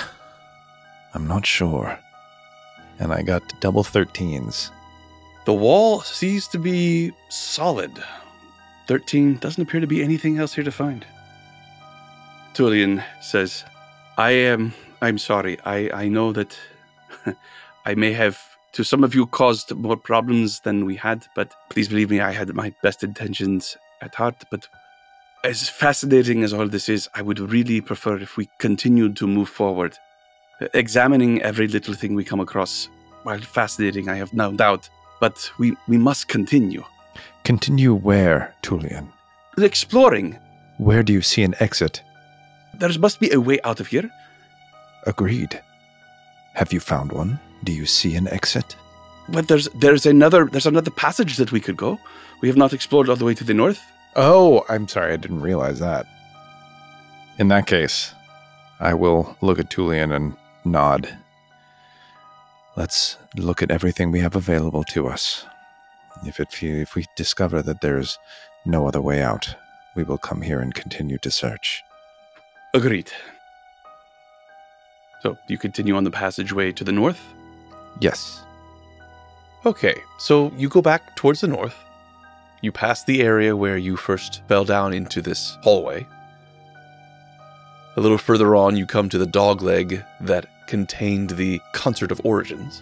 [SPEAKER 7] I'm not sure. And I got double 13s.
[SPEAKER 2] The wall seems to be solid. 13 doesn't appear to be anything else here to find. Tulian says, I am I'm sorry. I, I know that I may have, to some of you, caused more problems than we had, but please believe me, I had my best intentions at heart. But as fascinating as all this is, I would really prefer if we continued to move forward, examining every little thing we come across. While fascinating, I have no doubt, but we, we must continue.
[SPEAKER 7] Continue where, Tulian?
[SPEAKER 2] Exploring.
[SPEAKER 7] Where do you see an exit?
[SPEAKER 2] There must be a way out of here.
[SPEAKER 7] Agreed. Have you found one? Do you see an exit?
[SPEAKER 2] But there's there's another there's another passage that we could go. We have not explored all the way to the north.
[SPEAKER 7] Oh, I'm sorry, I didn't realize that. In that case, I will look at Tulian and nod. Let's look at everything we have available to us. If it if we discover that there's no other way out, we will come here and continue to search.
[SPEAKER 2] Agreed. So you continue on the passageway to the north?
[SPEAKER 7] Yes.
[SPEAKER 2] Okay, so you go back towards the north. You pass the area where you first fell down into this hallway. A little further on, you come to the dogleg that contained the Concert of Origins.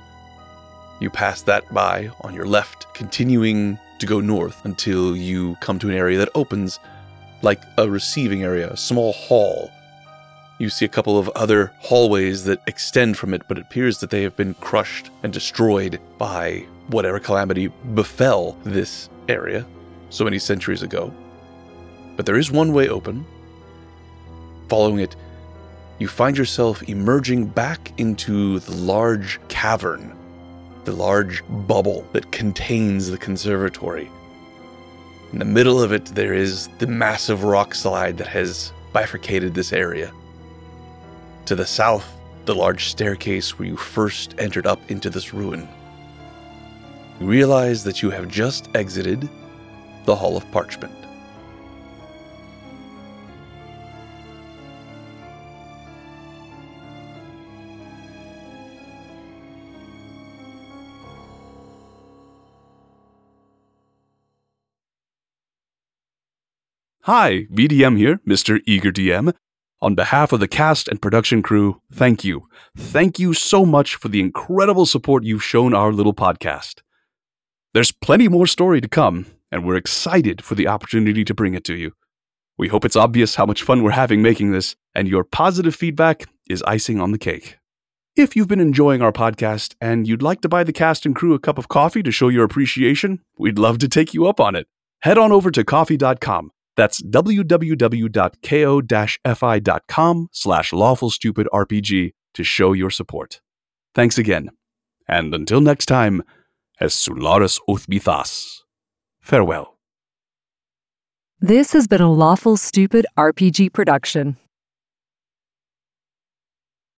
[SPEAKER 2] You pass that by on your left, continuing to go north until you come to an area that opens like a receiving area, a small hall. You see a couple of other hallways that extend from it, but it appears that they have been crushed and destroyed by whatever calamity befell this area so many centuries ago. But there is one way open. Following it, you find yourself emerging back into the large cavern, the large bubble that contains the conservatory. In the middle of it, there is the massive rock slide that has bifurcated this area. To the south, the large staircase where you first entered up into this ruin. You realize that you have just exited the Hall of Parchment. Hi, VDM here, Mr. Eager DM. On behalf of the cast and production crew, thank you. Thank you so much for the incredible support you've shown our little podcast. There's plenty more story to come, and we're excited for the opportunity to bring it to you. We hope it's obvious how much fun we're having making this, and your positive feedback is icing on the cake. If you've been enjoying our podcast and you'd like to buy the cast and crew a cup of coffee to show your appreciation, we'd love to take you up on it. Head on over to ko-fi.com. That's www.ko-fi.com slash lawfulstupidrpg to show your support. Thanks again. And until next time, as Sularis Uthbithas. Farewell.
[SPEAKER 13] This has been a Lawful Stupid RPG production.